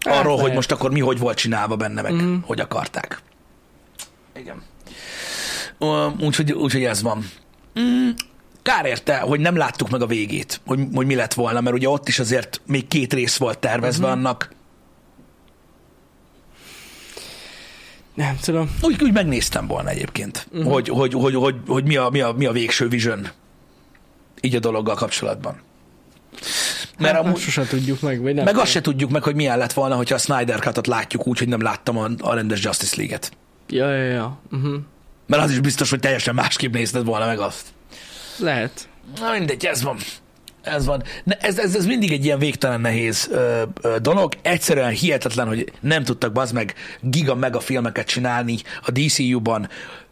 Hát Arról, hogy lehet. most akkor mi hogy volt csinálva benne, meg uh-huh. hogy akarták. Igen. Úgyhogy, úgyhogy ez van. Mm, kár érte, hogy nem láttuk meg a végét, hogy, hogy mi lett volna, mert ugye ott is azért még két rész volt tervezve uh-huh. annak. Nem tudom. Úgy, úgy megnéztem volna egyébként, uh-huh. hogy, hogy, hogy, hogy, hogy mi, a, mi, a, mi a végső vision így a dologgal kapcsolatban. Mert hát, amúgy, sosem tudjuk meg, vagy nem. meg azt se tudjuk meg, hogy milyen lett volna, hogyha a Snyder Cut-ot látjuk úgy, hogy nem láttam a, a rendes Justice League-et. Ja, ja, ja. Uh-huh. Mert az is biztos, hogy teljesen másképp nézted volna meg azt. Lehet. Na mindegy, ez van. Ez van. Ez, ez, ez mindig egy ilyen végtelen nehéz ö, ö, dolog. Egyszerűen hihetetlen, hogy nem tudtak bazd meg giga mega filmeket csinálni a DCU-ban,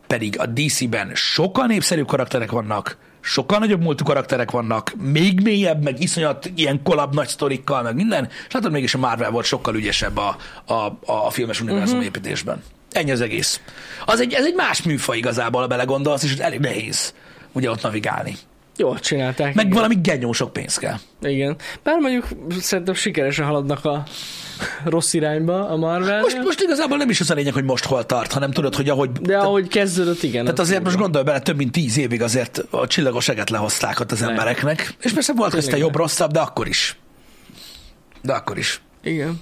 pedig a DC-ben sokkal népszerűbb karakterek vannak, sokkal nagyobb múltú karakterek vannak, még mélyebb, meg iszonyat ilyen kolab nagy sztorikkal, meg minden, és látod, mégis a Marvel volt sokkal ügyesebb a, a, a filmes univerzum uh-huh. építésben. Ennyi az egész. Az egy, ez egy más műfaj igazából, ha belegondolsz, és elég nehéz ugye ott navigálni. Jól csinálták. Meg igen. valami genyó sok pénz kell. Igen. Bár mondjuk szerintem sikeresen haladnak a rossz irányba a Marvel. Most, most igazából nem is az a lényeg, hogy most hol tart, hanem tudod, hogy ahogy... De ahogy kezdődött, igen. tehát az azért most gondolj bele, több mint tíz évig azért a csillagos eget lehozták ott az Le. embereknek. És persze volt közte jobb-rosszabb, de akkor is. De akkor is. Igen.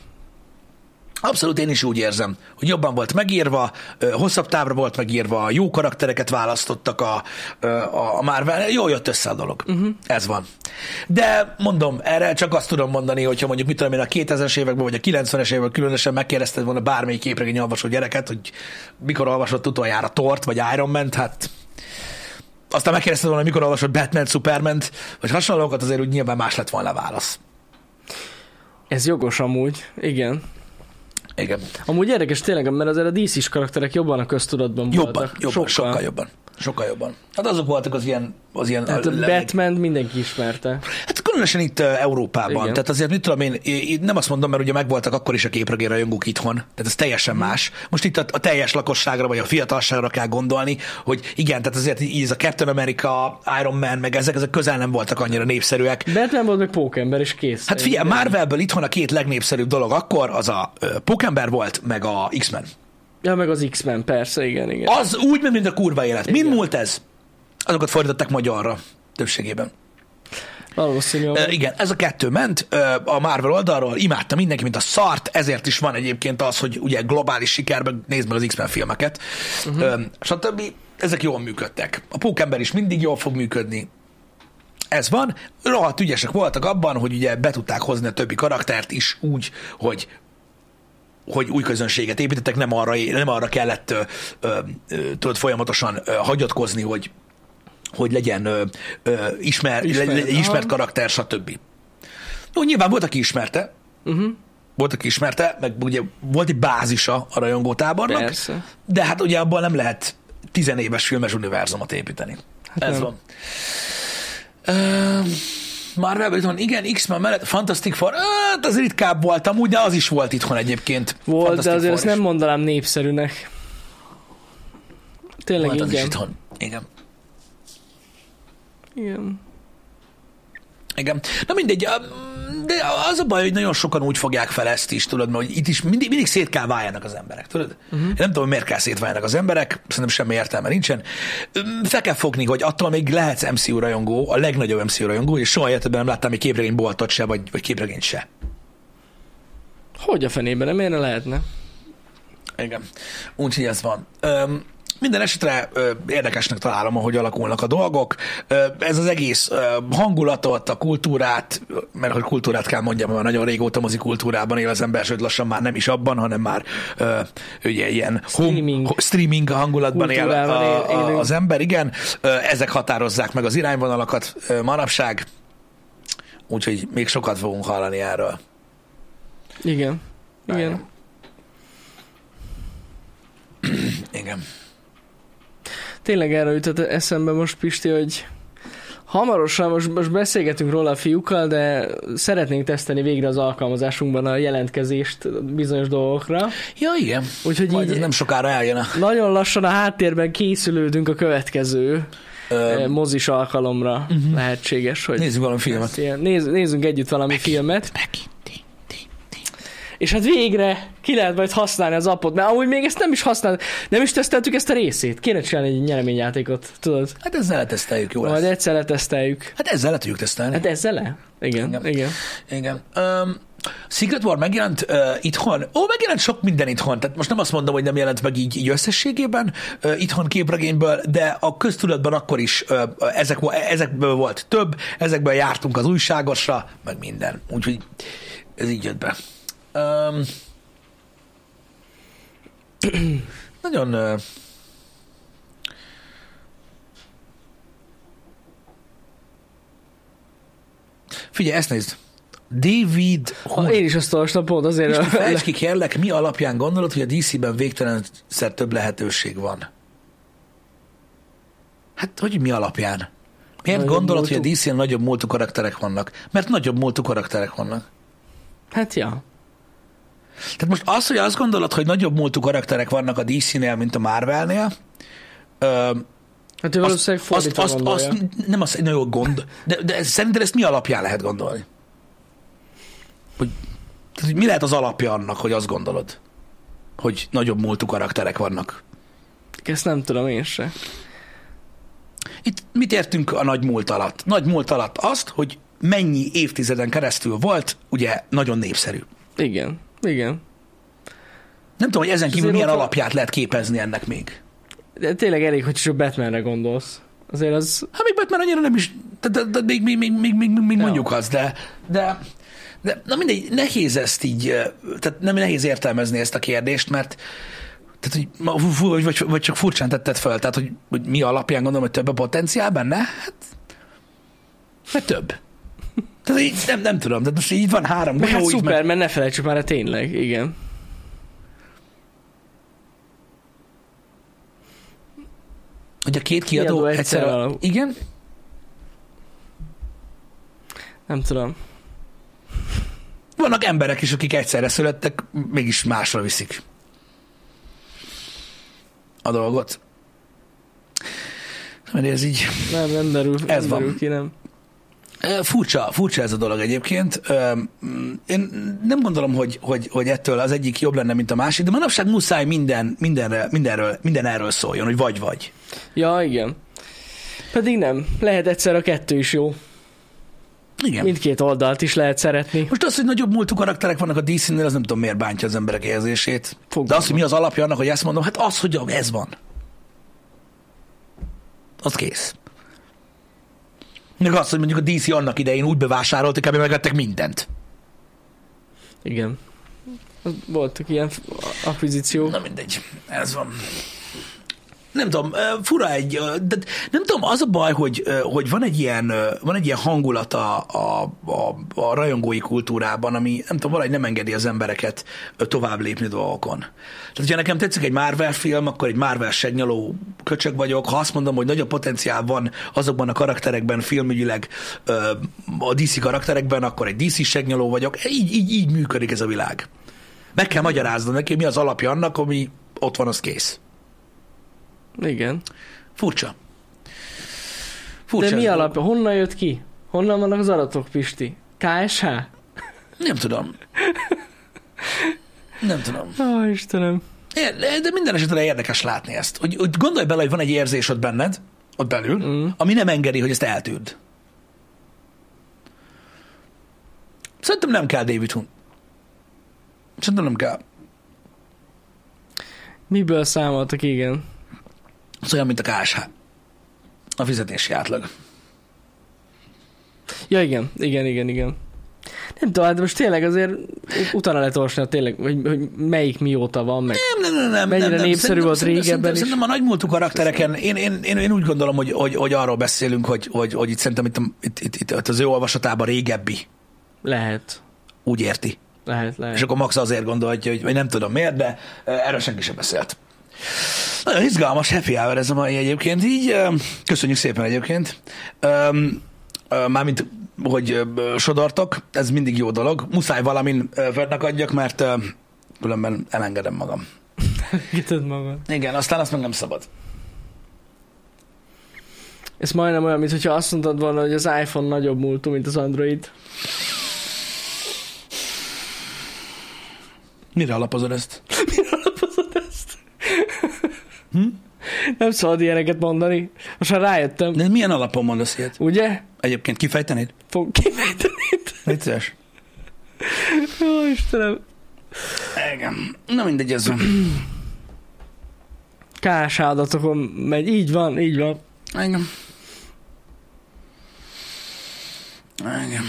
Abszolút én is úgy érzem, hogy jobban volt megírva, hosszabb távra volt megírva, jó karaktereket választottak a, a, a Marvel, jól jött össze a dolog. Uh-huh. Ez van. De mondom, erre csak azt tudom mondani, hogyha mondjuk mit tudom én a 2000-es években, vagy a 90-es években különösen megkérdezted volna bármelyik képregény olvasó gyereket, hogy mikor olvasott utoljára Tort, vagy Iron Man, hát aztán megkérdezted volna, mikor olvasott Batman, Superman, vagy hasonlókat, azért úgy nyilván más lett volna a válasz. Ez jogos amúgy. Igen. Igen. Amúgy érdekes tényleg, mert azért a DC-s karakterek jobban a köztudatban Jobban, voltak. jobban, sokkal. sokkal jobban. Sokkal jobban. Hát azok voltak az ilyen... Az ilyen Tehát a batman mindenki ismerte. Hát különösen itt Európában. Igen. Tehát azért mit tudom én, én nem azt mondom, mert ugye megvoltak akkor is a képregény rajongók itthon, tehát ez teljesen Mhm. más. Most itt a, a teljes lakosságra, vagy a fiatalságra kell gondolni, hogy igen, tehát azért így ez a Captain America, Iron Man, meg ezek, ezek közel nem voltak annyira népszerűek. Batman volt meg pókember, és kész. Hát figyelj, Marvelből itthon a két legnépszerűbb dolog akkor az a Pókember volt, meg a X-Men. Ja, meg az X-Men, persze, igen, igen. Az úgy, mint a kurva élet. Mind múlt ez? Azokat fordították magyarra többségében. Valószínű. Ö, igen, ez a kettő ment a Marvel oldalról, imádta mindenki, mint a szart, ezért is van egyébként az, hogy ugye globális sikerben nézd meg az X-Men filmeket, uh-huh. stb. Ezek jól működtek. A Pókember is mindig jól fog működni. Ez van. Rohadt ügyesek voltak abban, hogy ugye be tudták hozni a többi karaktert is úgy, hogy hogy új közönséget építettek, nem arra, nem arra kellett ö, ö, tudod, folyamatosan ö, hagyatkozni, hogy hogy legyen ö, ö, ismer, Ismert, ismert, le, ismert karakter, stb. Jó, nyilván volt, aki ismerte, Uh-huh. volt, aki ismerte, meg ugye volt egy bázisa a rajongótábornak, Persze. de hát ugye abból nem lehet tizenéves filmes univerzumot építeni. Hát Ez nem. van. Uh, Marvel itthon, igen, X-Men mellett Fantastic Four, hát az ritkább volt amúgy, de az is volt itthon egyébként. Volt, Fantastic de azért Four nem mondanám népszerűnek. Tényleg Volt az is igen. itthon. Igen. igen. Igen. Na mindegy, um, de az a baj, hogy nagyon sokan úgy fogják fel ezt is, tudod, mert hogy itt is mindig, mindig szét kell váljanak az emberek, tudod? Uh-huh. Én nem tudom, miért kell szétváljanak az emberek, szerintem semmi értelme nincsen. Fel kell fogni, hogy attól még lehetsz MCU rajongó, a legnagyobb MCU rajongó, és soha életedben nem láttam egy képregényboltot se, vagy, vagy képregényt se. Hogy a fenében, nem miért ne lehetne? Igen. Úgyhogy ez van. Öm, minden esetre ö, érdekesnek találom, ahogy alakulnak a dolgok. Ö, ez az egész ö, hangulatot, a kultúrát, mert hogy kultúrát kell mondjam, mert nagyon régóta mozi kultúrában él az ember, sőt lassan már nem is abban, hanem már ö, ugye ilyen Streaming. Home, streaming hangulatban Kultúrában a, él- a, élünk. az ember, igen. Ö, ezek határozzák meg az irányvonalakat ö, manapság, úgyhogy még sokat fogunk hallani erről. Igen. Igen. [CLEARS THROAT] Igen. Tényleg erre jutott eszembe most, Pisti, hogy Hamarosan most, most beszélgetünk róla a fiúkkal, de szeretnénk teszteni végre az alkalmazásunkban a jelentkezést bizonyos dolgokra. Ja, igen. Úgyhogy Majd így nem sokára eljön a... nagyon lassan a háttérben készülődünk a következő Ö, ö, mozis alkalomra. Uh-huh. Lehetséges, hogy... nézzük valami filmet. Ilyen, néz, nézzünk együtt valami filmet, Megint. És hát végre ki lehet majd használni az appot, mert amúgy még ezt nem is használ, nem is teszteltük ezt a részét. Kéne csinálni egy nyereményjátékot, tudod? Hát ezzel leteszteljük, jó Majd lesz. egyszer leteszteljük. Hát ezzel le tudjuk tesztelni. Hát ezzel le? Igen, Igen. igen. Igen. Um, Secret War megjelent uh, itthon. Ó, megjelent sok minden itthon. Tehát most nem azt mondom, hogy nem jelent meg így, így összességében uh, itthon képregényből, de a köztudatban akkor is uh, ezek, ezekből volt több, ezekből jártunk az újságosra, meg minden. Úgyhogy ez így jött be. Um, nagyon uh, Figyelj, ezt nézd. David Ha, én is azt olvastam pont azért. Fejtsd ki kérlek, mi alapján gondolod, hogy a DC-ben végtelenszer több lehetőség van? Hát, hogy mi alapján? Miért Nagyobb gondolod, múltú- hogy a DC-en nagyobb múltú karakterek vannak? Mert nagyobb múltú karakterek vannak. Hát ja. Tehát most az, hogy azt gondolod, hogy nagyobb múltú karakterek vannak a DC-nél, mint a Marvelnél, ö, Hát ő valószínűleg azt, azt, gondolja. azt, nem az egy nagyon gond, de, de szerinted ezt mi alapján lehet gondolni? Hogy, tehát, hogy mi lehet az alapja annak, hogy azt gondolod, hogy nagyobb múltú karakterek vannak? Ezt nem tudom én se. Itt mit értünk a nagy múlt alatt? Nagy múlt alatt azt, hogy mennyi évtizeden keresztül volt, ugye nagyon népszerű. Igen, igen. Nem tudom, hogy ezen kívül milyen alapját lehet képezni ennek még. De tényleg elég, hogy csak Batmanre gondolsz. Azért az... Hát még Batman annyira nem is, de, de, de még, még, még, még, még, még mondjuk az, de, de, de na mindegy, nehéz ezt így, tehát nem nehéz értelmezni ezt a kérdést, mert tehát, hogy, vagy, vagy, vagy csak furcsán tetted fel, tehát, hogy, hogy mi alapján gondolom, hogy több a potenciál benne? Hát, mert több. Tehát így, nem, nem tudom, de most így van három Meg hát golyó, így szuper, mert ne felejtsük már, tényleg, igen. hogy a két kiadó, Kiadó egyszer, egyszer a, igen, Nem tudom. vannak emberek is, akik egyszerre születtek, mégis másra viszik a dolgot. Mert ez így Nem, nem derül, Ez nem van. derül ki, nem. Furcsa, furcsa ez a dolog egyébként. Mm, Én nem gondolom, hogy, hogy, hogy ettől az egyik jobb lenne, mint a másik, de manapság muszáj minden, mindenre, mindenről, minden erről szóljon, hogy vagy-vagy. Ja, igen. Pedig nem. Lehet egyszer a kettő is jó. Igen. Mindkét oldalt is lehet szeretni. Most az, hogy nagyobb múltú karakterek vannak a DC-nél, az nem tudom, miért bántja az emberek érzését. Fogalmam. De az, hogy mi az alapja annak, hogy ezt mondom, hát az, hogy ez van. Az kész. Meg az, hogy mondjuk a DC annak idején úgy bevásárolt, hogy kb. megvettek mindent. Igen. Voltak ilyen akvizíciók. Na mindegy, ez van. Nem tudom, fura egy, de nem tudom, az a baj, hogy, hogy van egy ilyen, van egy ilyen hangulat a, a, a, rajongói kultúrában, ami nem tudom, valahogy nem engedi az embereket tovább lépni dolgokon. Tehát, hogyha nekem tetszik egy Marvel film, akkor egy Marvel segnyaló köcsög vagyok. Ha azt mondom, hogy nagyobb potenciál van azokban a karakterekben, filmügyileg a DC karakterekben, akkor egy DC segnyaló vagyok. Így, így, így működik ez a világ. Meg kell magyaráznom neki, mi az alapja annak, ami ott van, az kész. Igen. Furcsa. Furcsa De mi alap? Honnan jött ki? Honnan vannak az adatok, Pisti? KSH? Nem tudom. Nem tudom. Ó, Istenem. É- De minden esetre érdekes látni ezt. Hogy, hogy gondolj bele, hogy van egy érzés ott benned, ott belül, Mm. ami nem engedi, hogy ezt eltűrd. Szerintem nem kell David Hunt. Szerintem nem kell. Miből számoltak, igen. Ez olyan, mint a KSH. A fizetési átlag. Ja, igen, igen, igen, igen. Nem tudom, hát most tényleg azért utána lehet olvasni, tényleg, hogy, hogy melyik mióta van, meg Nem, nem, nem, nem. Mennyire nem, nem. népszerű volt régebben Szerintem, is. szerintem a nagymúltú karaktereken, én, én, én, én úgy gondolom, hogy, hogy, hogy arról beszélünk, hogy, hogy, hogy itt szerintem itt, a- itt, itt, itt, az ő olvasatában régebbi. lehet, Úgy érti. lehet, lehet. És akkor Max azért gondolja, hogy, hogy nem tudom miért, de eh, erről senki sem beszélt. Nagyon izgalmas happy hour ez a mai egyébként, így köszönjük szépen egyébként. Mármint, hogy sodortok, ez mindig jó dolog. Muszáj valamin ö, fennakadjak, mert különben elengedem magam. [LAUGHS] Kitöd magad. Igen, aztán azt meg nem szabad. Ez majdnem olyan, mintha azt mondtad volna, hogy az iPhone nagyobb múltú, mint az Android. Mire alapozod ezt? [LAUGHS] Alapozod ezt? Hm? Nem szabad ilyeneket mondani. Most már rájöttem. De milyen alapon mondasz ilyet? Ugye? Egyébként kifejtenéd? Fog kifejteni. Vicces. Ó, Istenem. Igen. Na mindegy, ez van. Kás adatokon megy. Így van, így van. Igen. Igen.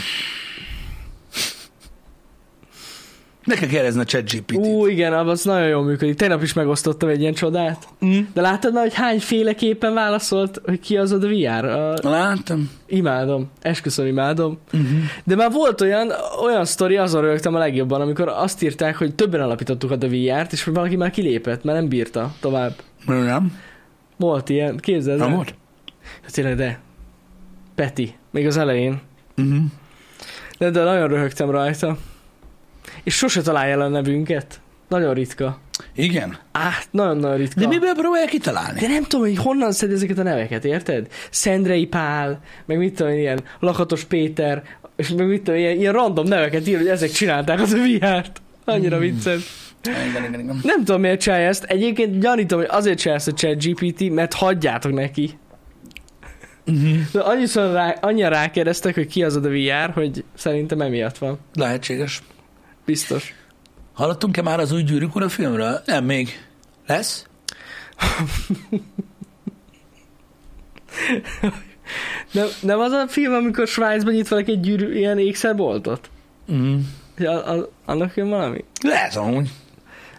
Ne kell kérdezni a chat GPT-t. Ú, igen, az nagyon jól működik. Tegnap is megosztottam egy ilyen csodát. Mm. De láttad már, hogy hányféleképpen válaszolt, hogy ki az a VR? A... Láttam. Imádom. Esküszöm, imádom. Uh-huh. De már volt olyan, olyan sztori, azon rögtem a legjobban, amikor azt írták, hogy többen alapítottuk a VR-t, és valaki már kilépett, mert nem bírta tovább. Nem? Volt ilyen, képzeld Nem volt? Hát tényleg, de. Peti, még az elején. Uh-huh. De, de nagyon röhögtem rajta. És sose találja el a nevünket. Nagyon ritka. Igen. Á, nagyon-nagyon ritka. De miből próbálják kitalálni? De nem tudom, hogy honnan szed ezeket a neveket, érted? Szendrei Pál, meg mit tudom, ilyen Lakatos Péter, és meg mit tudom, ilyen, ilyen random neveket ír, hogy ezek csinálták az a VR-t. Annyira Hmm. vicces. Igen, igen, igen. Nem tudom, miért csinálja ezt. Egyébként gyanítom, hogy azért csinálja ezt a chat GPT, mert hagyjátok neki. Uh-huh. De annyiszor rá, annyian rákérdeztek, hogy ki az a VR, hogy szerintem emiatt van. Lehetséges. Biztos. Hallottunk-e már az új Gyűrűk Ura filmről? Nem, még. Lesz? [LAUGHS] Nem, nem az a film, amikor Svájcban nyit valaki egy gyűrű, ilyen ékszerboltot? Uh-huh. Ja, a, annak jön valami? Lehet amúgy.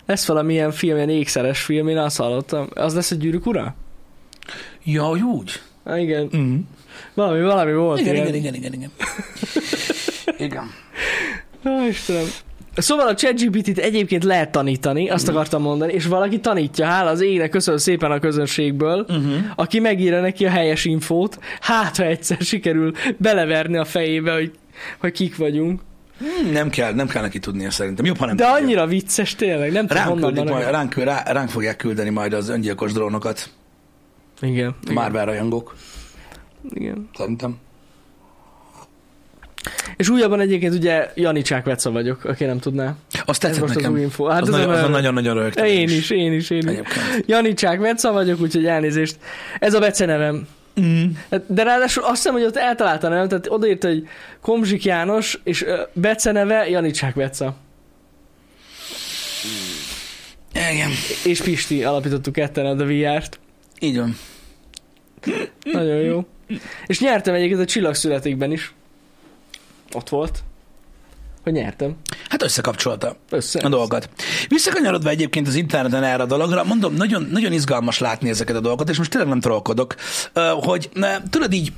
Lesz valami ilyen film, ilyen ékszeres film, én azt hallottam. Az lesz a gyűrűk ura? Ja, hogy úgy. Ah, igen. Uh-huh. Valami, valami volt Igen, ilyen. igen, igen, igen, igen. [LAUGHS] igen. Ó, Istenem. Szóval a ChatGPT-t egyébként lehet tanítani, azt akartam mondani, és valaki tanítja, hála az égnek, köszönöm szépen a közönségből, Uh-huh. aki megírja neki a helyes infót, hát ha egyszer sikerül beleverni a fejébe, hogy, hogy kik vagyunk. Hmm, nem kell, nem kell neki tudnia szerintem. Jobb, ha nem De tudja. annyira vicces tényleg, nem tudom Ránk, honnan küldik van. majd, ránk, rá, ránk fogják küldeni majd az öngyilkos drónokat. Igen, igen, Marvel rajongók. igen. Szerintem. És újabban egyébként ugye Janicsák Veca vagyok, aki nem tudná. Azt Ez tetszett most az nekem. új info. Hát az ez nagyon, azon nagyon-nagyon rögtön. Én is, én is, én is. Egyébként. Janicsák Veca vagyok, úgyhogy elnézést. Ez a Bece nevem. Mm. Hát, De ráadásul azt hiszem, hogy ott eltalálta a nevem, tehát odaírta, hogy Komzsik János, és Bece neve Janicsák Veca. Igen. És Pisti alapítottuk ketten a VR-t. Így van. Nagyon jó. És nyertem egyébként a Csillagszületékben is. Ott volt. Hogy nyertem. Hát összekapcsolta Össze. a dolgokat. Visszakanyarodva egyébként az interneten erre a dologra, mondom, nagyon, nagyon izgalmas látni ezeket a dolgokat, és most tényleg nem trollkodok, hogy ö, tudod így,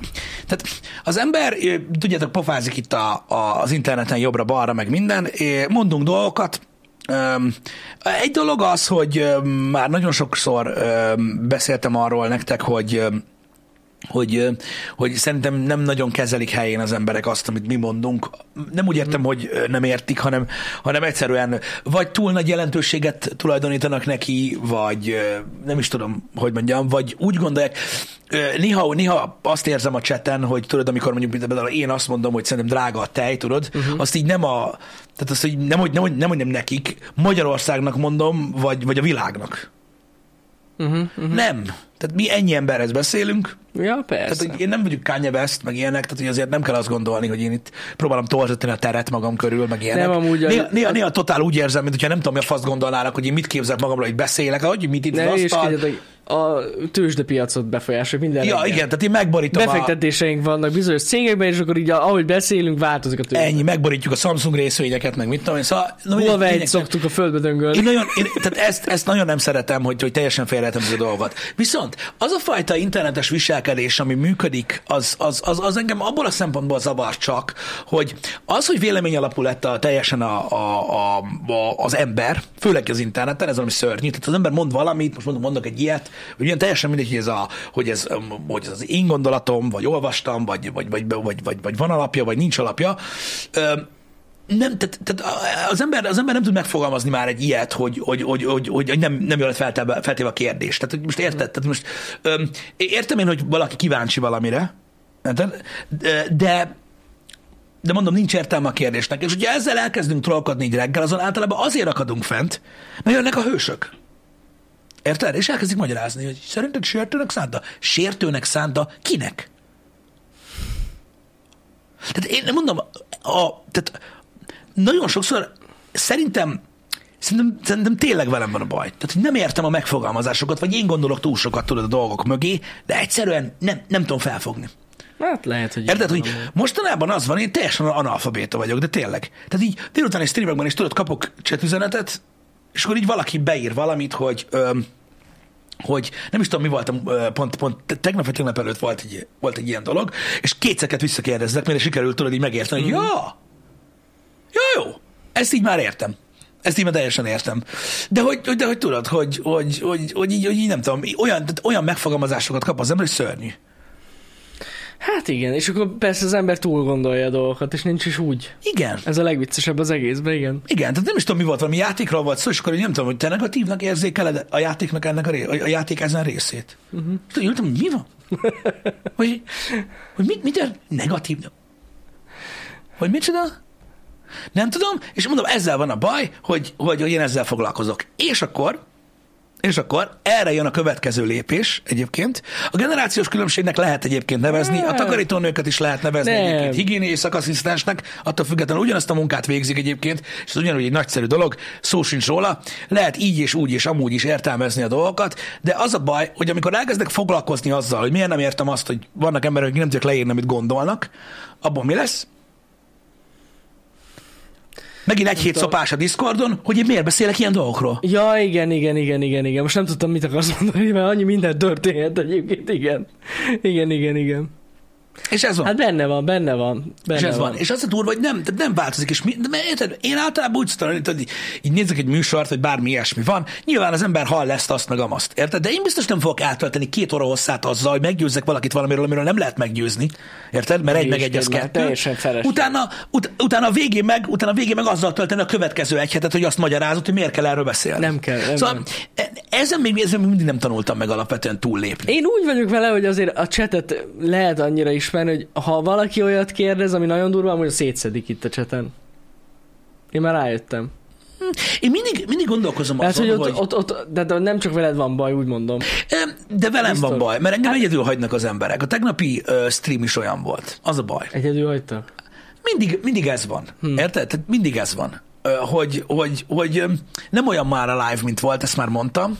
tehát az ember, tudjátok, pofázik itt a, a, az interneten jobbra-balra, meg minden, mondunk dolgokat, Egy dolog az, hogy már nagyon sokszor beszéltem arról nektek, hogy hogy, hogy szerintem nem nagyon kezelik helyén az emberek azt, amit mi mondunk. Nem úgy értem, hogy ö, nem értik, hanem, hanem egyszerűen vagy túl nagy jelentőséget tulajdonítanak neki, vagy nem is tudom, hogy mondjam, vagy úgy gondolják, néha, néha azt érzem a cseten, hogy tudod, amikor mondjuk én azt mondom, hogy szerintem drága a tej, tudod, uh-huh. azt így nem a, tehát azt így nem, hogy nem, hogy nem, hogy nem nekik, Magyarországnak mondom, vagy, vagy a világnak. Uh-huh, uh-huh. Nem. Tehát mi ennyi emberhez beszélünk, Ja, persze. tehát, hogy én nem vagyok Kanye West, meg ilyenek, tehát hogy azért nem kell azt gondolni, hogy én itt próbálom torzítani a teret magam körül, meg ilyenek. Nem, amúgy a- néha, néha, néha, totál úgy érzem, mint hogyha nem tudom, mi a fasz gondolnának, hogy én mit képzelek magamról, hogy beszélek, hogy mit itt ne az asztal. a tőzsdepiacot befolyásolja minden Ja, reggel. igen, tehát én megborítom a, Befektetéseink vannak bizonyos cégekben, és akkor így, ahogy beszélünk, változik a tőzsde. ennyi, megborítjuk a Samsung részvényeket, meg mit tudom én. Szóval, mindegy, Huawei-t lényeg- szoktuk a földbe döngölni. Én nagyon, én, tehát ezt, ezt nagyon nem szeretem, hogy, hogy teljesen félrehetem a dolgot. Viszont az a fajta internetes viselkedés, ami működik, az, az, az, az engem abból a szempontból zavar csak, hogy az, hogy vélemény alapú lett a, teljesen a, a, a, a, az ember, főleg az interneten, ez valami szörnyű, tehát az ember mond valamit, most mondom, mondok egy ilyet, hogy ilyen teljesen mindegy, hogy ez, a, hogy ez, hogy ez az én gondolatom, vagy olvastam, vagy, vagy, vagy, vagy, vagy, vagy van alapja, vagy nincs alapja. Nem, tehát, tehát az, ember, az ember nem tud megfogalmazni már egy ilyet, hogy, hogy, hogy, hogy, hogy nem, nem jön feltéve, feltéve a kérdés. Tehát, hogy most érted? Tehát most, öm, értem én, hogy valaki kíváncsi valamire, de de mondom, nincs értelme a kérdésnek. És ugye ezzel elkezdünk trollkodni így reggel, azon általában azért akadunk fent, mert jönnek a hősök. Érted? És elkezdik magyarázni, hogy szerinted sértőnek szánta? Sértőnek szánta kinek? Tehát én mondom, a, tehát nagyon sokszor szerintem Szerintem, szerintem tényleg velem van a baj. Tehát, hogy nem értem a megfogalmazásokat, vagy én gondolok túl sokat tudod a dolgok mögé, de egyszerűen nem, nem tudom felfogni. Hát lehet, hogy... Érted, hogy mostanában az van, én teljesen analfabéta vagyok, de tényleg. Tehát így délutáni streamekben is tudod, kapok chat üzenetet, és akkor így valaki beír valamit, hogy öm, hogy nem is tudom, mi voltam, pont, pont tegnap vagy tegnap előtt volt egy, volt egy ilyen dolog, és kétszeket visszakérdezzek, mire sikerült tudod így megérteni, hogy mm. ja, ja, jó, ezt így már értem. Ezt így már teljesen értem. De hogy, de hogy tudod, hogy, hogy, hogy, hogy, így, hogy így nem tudom, olyan, olyan megfogalmazásokat kap az ember, hogy szörnyű. Hát igen, és akkor persze az ember túl gondolja a dolgokat, és nincs is úgy. Igen. Ez a legviccesebb az egészben, igen. Igen, tehát nem is tudom, mi volt, valami játékról volt szó, és akkor nem tudom, hogy te negatívnak érzékeled a játéknak ennek a, ré- a játék ezen részét. Uh-huh. És ültem, hogy mi van? [LAUGHS] hogy, hogy mit, mit negatív? Hogy micsoda? Nem tudom, és mondom, ezzel van a baj, hogy, hogy, hogy én ezzel foglalkozok. És akkor és akkor erre jön a következő lépés egyébként. A generációs különbségnek lehet egyébként nevezni, a takarítónőket is lehet nevezni nem. egyébként higiéniai szakasszisztensnek, attól függetlenül ugyanazt a munkát végzik egyébként, és ez ugyanúgy egy nagyszerű dolog, szó sincs róla. Lehet így és úgy és amúgy is értelmezni a dolgokat, de az a baj, hogy amikor elkezdek foglalkozni azzal, hogy miért nem értem azt, hogy vannak emberek, akik nem tudják leírni, amit gondolnak, abban mi lesz? Megint egy hét szopás a Discordon, hogy én miért beszélek ilyen dolgokról. Ja, igen, igen, igen, igen, igen. Most nem tudtam, mit akarsz mondani, mert annyi minden történhet egyébként, igen. Igen, igen, igen. És ez van. Hát benne van, benne van. Benne és ez van. van. És az a durva, hogy nem, tehát nem változik. És mi, de érted, én általában úgy szoktam, hogy így nézek egy műsort, vagy bármi ilyesmi van, nyilván az ember hall ezt, azt, meg azt. Érted? De én biztos nem fogok átölteni két óra hosszát azzal, hogy meggyőzzek valakit valamiről, amiről nem lehet meggyőzni. Érted? Mert egy meg egy az kettő. Utána, ut- utána, a végén meg, utána a végén meg azzal tölteni a következő egy hetet, hogy azt magyarázott, hogy miért kell erről beszélni. Nem kell. Nem, szóval nem. E- ezen még, ezen még mindig nem tanultam meg alapvetően túllépni. Én úgy vagyok vele, hogy azért a csetet lehet annyira ismerni, hogy ha valaki olyat kérdez, ami nagyon durva, hogy szétszedik itt a cseten. Én már rájöttem. Én mindig, mindig gondolkozom azon, hogy, ott, hogy... Ott, ott, de, de nem csak veled van baj, úgy mondom. De velem Biztos. van baj, mert engem hát... egyedül hagynak az emberek. A tegnapi uh, stream is olyan volt. Az a baj. Egyedül hagytak? Mindig, mindig ez van. Hmm. Érted? Tehát mindig ez van. Uh, hogy, hogy, hogy nem olyan már a live, mint volt, ezt már mondtam,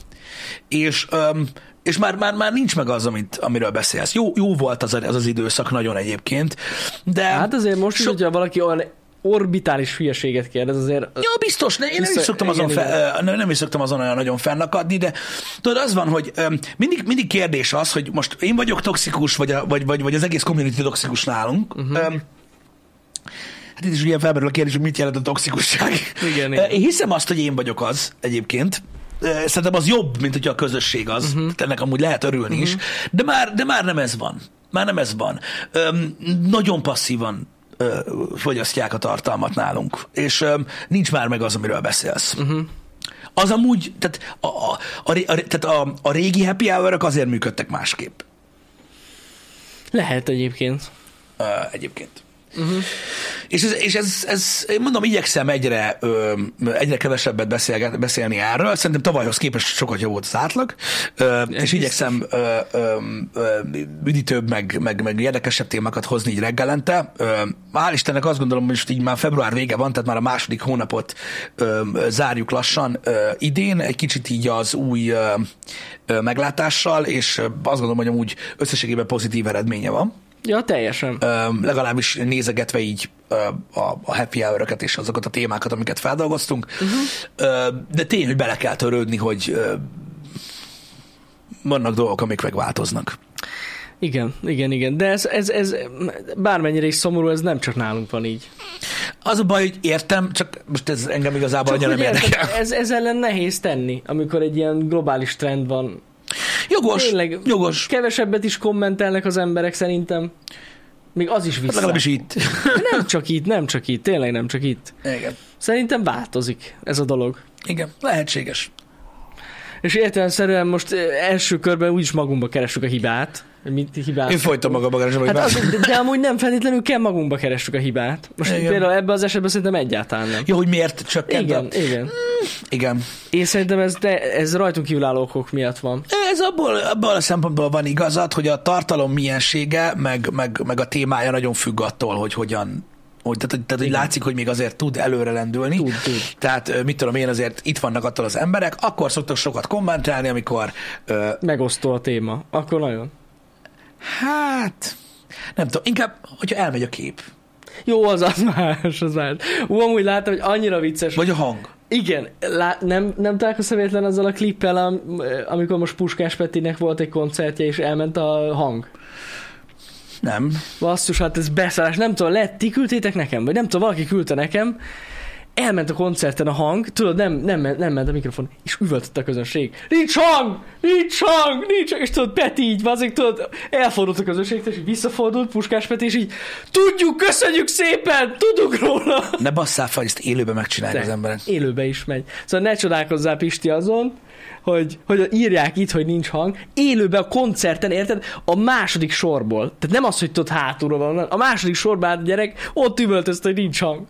és um, és már, már, már nincs meg az, amit, amiről beszélsz. Jó, jó volt az, az az időszak nagyon egyébként, de... Hát azért most so... hogyha valaki olyan orbitális hülyeséget kérdez, azért... Ja, biztos, ne, én nem is szoktam azon, fel, nem, nem is szoktam azon olyan nagyon fennakadni, de tudod, az van, hogy mindig, mindig kérdés az, hogy most én vagyok toxikus, vagy, a, vagy, vagy, vagy az egész community toxikus nálunk. Uh-huh. Hát itt is ugye felmerül a kérdés, hogy mit jelent a toxikusság. Igen, igen. Én hiszem azt, hogy én vagyok az egyébként, szerintem az jobb, mint hogyha a közösség az. Uh-huh. ennek amúgy lehet örülni uh-huh. is. De már, de már nem ez van. Már nem ez van. Öm, nagyon passzívan ö, fogyasztják a tartalmat nálunk, és öm, nincs már meg az, amiről beszélsz. Uh-huh. Az amúgy, tehát a, a, a, a, tehát a, a régi happy hour azért működtek másképp. Lehet egyébként. Ö, egyébként. Uh-huh. És, ez, és ez, ez, én mondom, igyekszem egyre, ö, egyre kevesebbet beszél, beszélni erről. Szerintem tavalyhoz képest sokat jobb volt az átlag, ö, és igyekszem ö, ö, ö, üdítőbb, meg, meg, meg érdekesebb témákat hozni így reggelente. Ö, hál' Istennek azt gondolom, hogy most így már február vége van, tehát már a második hónapot ö, zárjuk lassan ö, idén, egy kicsit így az új ö, ö, meglátással, és azt gondolom, hogy amúgy összességében pozitív eredménye van. Ja, teljesen. Ö, legalábbis nézegetve így a, a happy hour és azokat a témákat, amiket feldolgoztunk. Uh-huh. De tény, hogy bele kell törődni, hogy vannak dolgok, amik megváltoznak. Igen, igen, igen. De ez, ez, ez bármennyire is szomorú, ez nem csak nálunk van így. Az a baj, hogy értem, csak most ez engem igazából annyira nem érdekel. Ez, ez ellen nehéz tenni, amikor egy ilyen globális trend van Jogos, Tényleg. jogos. Kevesebbet is kommentelnek az emberek szerintem. Még az is Hát vissza. legalábbis itt. [LAUGHS] Nem csak itt, nem csak itt, tényleg nem csak itt. Igen. Szerintem változik ez a dolog. Igen, lehetséges. És értelemszerűen most első körben úgyis magunkba keressük a hibát. Mit hibát? Én folytom magam a Hát az, de, de amúgy nem feltétlenül kell magunkba keressük a hibát. Most Igen. például ebben az esetben szerintem egyáltalán nem. Jó, hogy miért csökkent Igen, a... igen. Igen. Én szerintem ez, de ez rajtunk kívülálló okok miatt van. Ez abból, abból a szempontból van igazad, hogy a tartalom miensége, meg, meg, meg a témája nagyon függ attól, hogy hogyan hogy, tehát, tehát, hogy látszik, hogy még azért tud előre lendülni. Tud, tud. Tehát mit tudom én, azért itt vannak attól az emberek, akkor szoktak sokat kommentálni, amikor ö, Megosztó a téma. Akkor nagyon. hát nem tudom, inkább, hogyha elmegy a kép, Jó, az az más, az más. Ú, amúgy láttam, hogy annyira vicces. vagy a hang. Igen, lá, nem, nem találkoztam véletlen azzal a klippel, am, amikor most Puskás Petinek volt egy koncertje, és elment a hang. Nem. Basszus, hát ez beszállás. Nem tudom, lehet, ti küldtétek nekem, vagy nem tudom, valaki küldte nekem. Elment a koncerten a hang, tudod, nem, nem, nem ment a mikrofon, és üvöltött a közönség. Nincs hang! Nincs hang! Nincs hang! És tudod, Peti így, azért tudod, elfordult a közönség, és így visszafordult Puskás Peti, és így, tudjuk, köszönjük szépen, tudunk róla! Ne basszál fel, ezt élőben megcsinálják az emberek. Élőbe is megy. Szóval ne csodálkozzál Pisti azon, hogy, hogy írják itt, hogy nincs hang. Élőben a koncerten, érted? A második sorból. Tehát nem az, hogy tudod hátulról van, a második sorban a gyerek, ott üvöltözte, hogy nincs hang.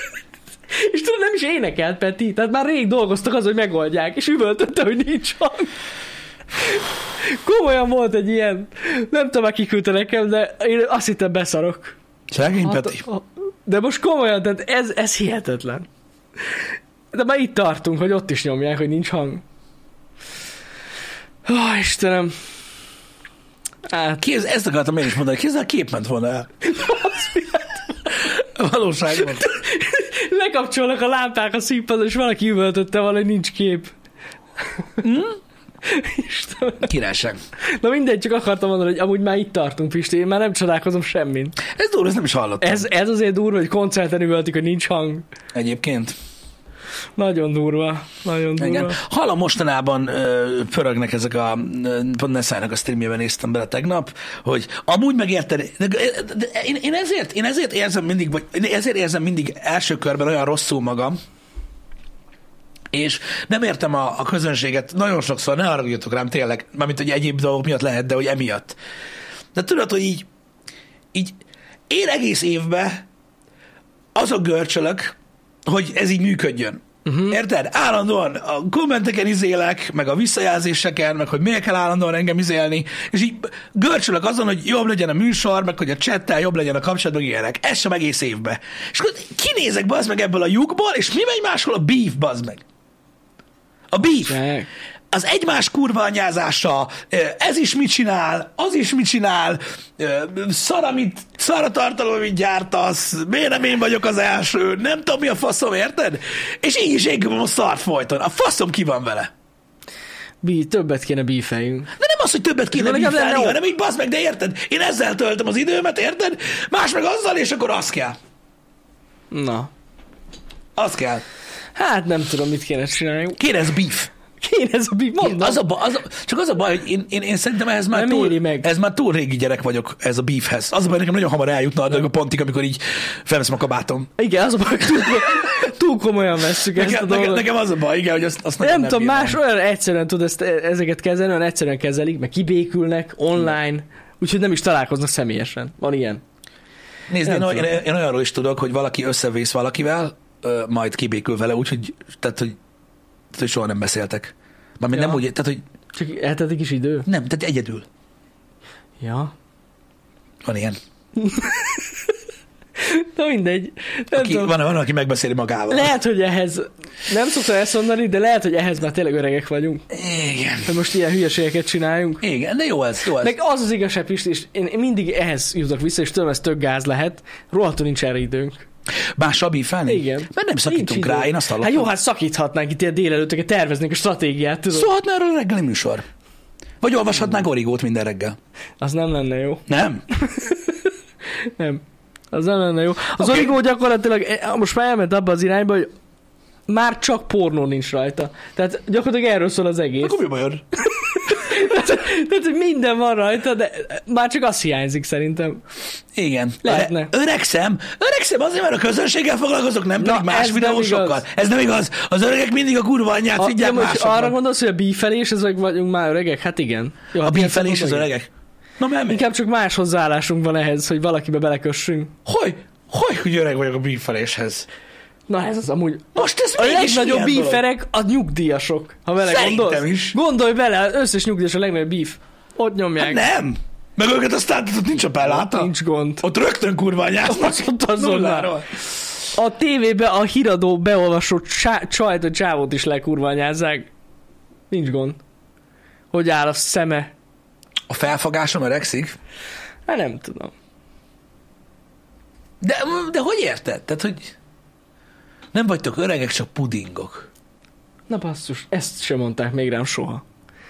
[LAUGHS] és tudod, nem is énekelt Peti, tehát már rég dolgoztak az, hogy megoldják, és üvöltötte, hogy nincs hang. Komolyan volt egy ilyen, nem tudom, aki küldte nekem, de én azt hittem beszarok. Szegény Peti. Hát, de most komolyan, tehát ez, ez hihetetlen. De már itt tartunk, hogy ott is nyomják, hogy nincs hang. Ó, Istenem. Hát, Kéz, ezt akartam én is mondani, kézzel a kép ment volna el. Valóságban. lekapcsolnak a lámpák a színpadon, és valaki üvöltötte volna, hogy nincs kép. Istenem. Királyság. Na mindegy, csak akartam mondani, hogy amúgy már itt tartunk, Pisti, én már nem csodálkozom semmin. Ez durva, ezt nem is hallottam. Ez, ez azért durva, hogy koncerten üvöltik, hogy nincs hang. Egyébként. Nagyon durva, nagyon durva. Igen. Hallom, mostanában ö, pörögnek ezek a, pont Nessának a streamjében néztem bele tegnap, hogy amúgy megérted, de, de, de én, én, ezért, én ezért érzem mindig, vagy én ezért érzem mindig első körben olyan rosszul magam, és nem értem a, a közönséget nagyon sokszor, ne haragudjatok rám tényleg, mármint hogy egyéb dolgok miatt lehet, de hogy emiatt. De tudod, hogy így, így én egész évben azok görcsölök, hogy ez így működjön. Uh-huh. Érted? Állandóan a kommenteken izélek, meg a visszajelzéseken, meg hogy miért kell állandóan engem izélni, és így görcsölök azon, hogy jobb legyen a műsor, meg hogy a csettel jobb legyen a kapcsolat, meg ilyenek. Ez sem egész évbe. És akkor kinézek bazd meg ebből a lyukból, és mi megy máshol? A beef, bazd meg. A beef. Meg. Az egymás kurva anyázása, ez is mit csinál, az is mit csinál, szar, amit, szar a tartalom, amit gyártasz, miért nem én vagyok az első, nem tudom mi a faszom, érted? És így is égülöm a szart folyton. A faszom ki van vele. Bí, többet kéne bífeljünk. De nem az, hogy többet kéne bífelni, hanem így basz meg, de érted? Én ezzel töltöm az időmet, érted? Más meg azzal, és akkor az kell. Na. Az kell. Hát nem tudom, mit kéne csinálni. Kéne ez beef. Kéne ez a bí, mondom. Az a, ba- az a, csak az a baj, hogy én, én, én szerintem ez már, Nem túl, meg. ez már túl régi gyerek vagyok, ez a beefhez. Az a baj, nekem nagyon hamar eljutna addig a pontig, amikor így felveszem a kabátom. Igen, az a baj, túl, túl komolyan vesszük ezt a Nekem, nekem, dolgot. nekem, az a baj, igen, hogy azt, azt nagyon nem tudom, más olyan egyszerűen tud ezt, ezeket kezelni, olyan egyszerűen kezelik, meg kibékülnek online, úgyhogy nem is találkoznak személyesen. Van ilyen. Nézd, én, nem én, én, olyanról is tudok, hogy valaki összevész valakivel, majd kibékül vele, úgyhogy tehát, hogy, hogy soha nem beszéltek. Mármint Ja. nem úgy, tehát, hogy Csak eltetik is idő. nem, tehát egyedül. Ja. Van ilyen. [LAUGHS] Na mindegy. Nem Aki, tudom. van, van, aki megbeszéli magával. Lehet, hogy ehhez, nem szoktam ezt mondani, de lehet, hogy ehhez már tényleg öregek vagyunk. Igen. Hogy most ilyen hülyeségeket csináljunk. Igen, de jó ez, jó ez. Meg az az igazság, Pisti, és én, én mindig ehhez jutok vissza, és tudom, ez tök gáz lehet. Rohadtul nincs erre időnk. Mással bífelni? Igen. Mert nem szakítunk Nincs rá, idő. én azt hallottam. Hát jó, hát szakíthatnánk itt ilyen délelőtteket, terveznénk a stratégiát, tudod? Szólhatna erről reggeli műsor? Vagy olvashatnánk origót minden reggel? Az nem lenne jó. Nem? [LAUGHS] Nem. Az nem lenne jó. Az okay. origó gyakorlatilag eh, most már elment abba az irányba, hogy már csak pornó nincs rajta. Tehát gyakorlatilag erről szól az egész. Akkor mi bajod? Tehát, hogy minden van rajta, de már csak az hiányzik szerintem. Igen. Lehetne. Öre- Öregszem, öregszem azért, mert a közönséggel foglalkozok, nem Na, pedig más ez nem videósokkal. igaz. Ez nem igaz. Az öregek mindig a kurva anyját most másoknak. arra gondolsz, hogy a bífelés, ezek vagyunk már öregek? Hát igen. Jó, A hát bífelés az öregek. Na mert? Inkább csak más hozzáállásunk van ehhez, hogy valakibe belekössünk. Hogy? Hogy, hogy öreg vagyok a bífeléshez? Na ez az amúgy. Most ez A legnagyobb bíferek a nyugdíjasok, ha vele Szerintem gondolsz. is. Gondolj bele, az összes nyugdíjas a legnagyobb bíf. Ott nyomják. Hát nem. Meg őket aztán ott nincs a pelláta. Nincs gond. Ott rögtön kurva anyáznak. Ott azonnal. A tévébe a híradó beolvasott csá- csajt, a csávót is lekurványázzák. Nincs gond. Hogy áll a szeme? A felfogásom öregszik. Hát nem tudom. De, de hogy érted? Tehát, hogy nem vagytok öregek, csak pudingok. Na basszus, ezt sem mondták még rám soha.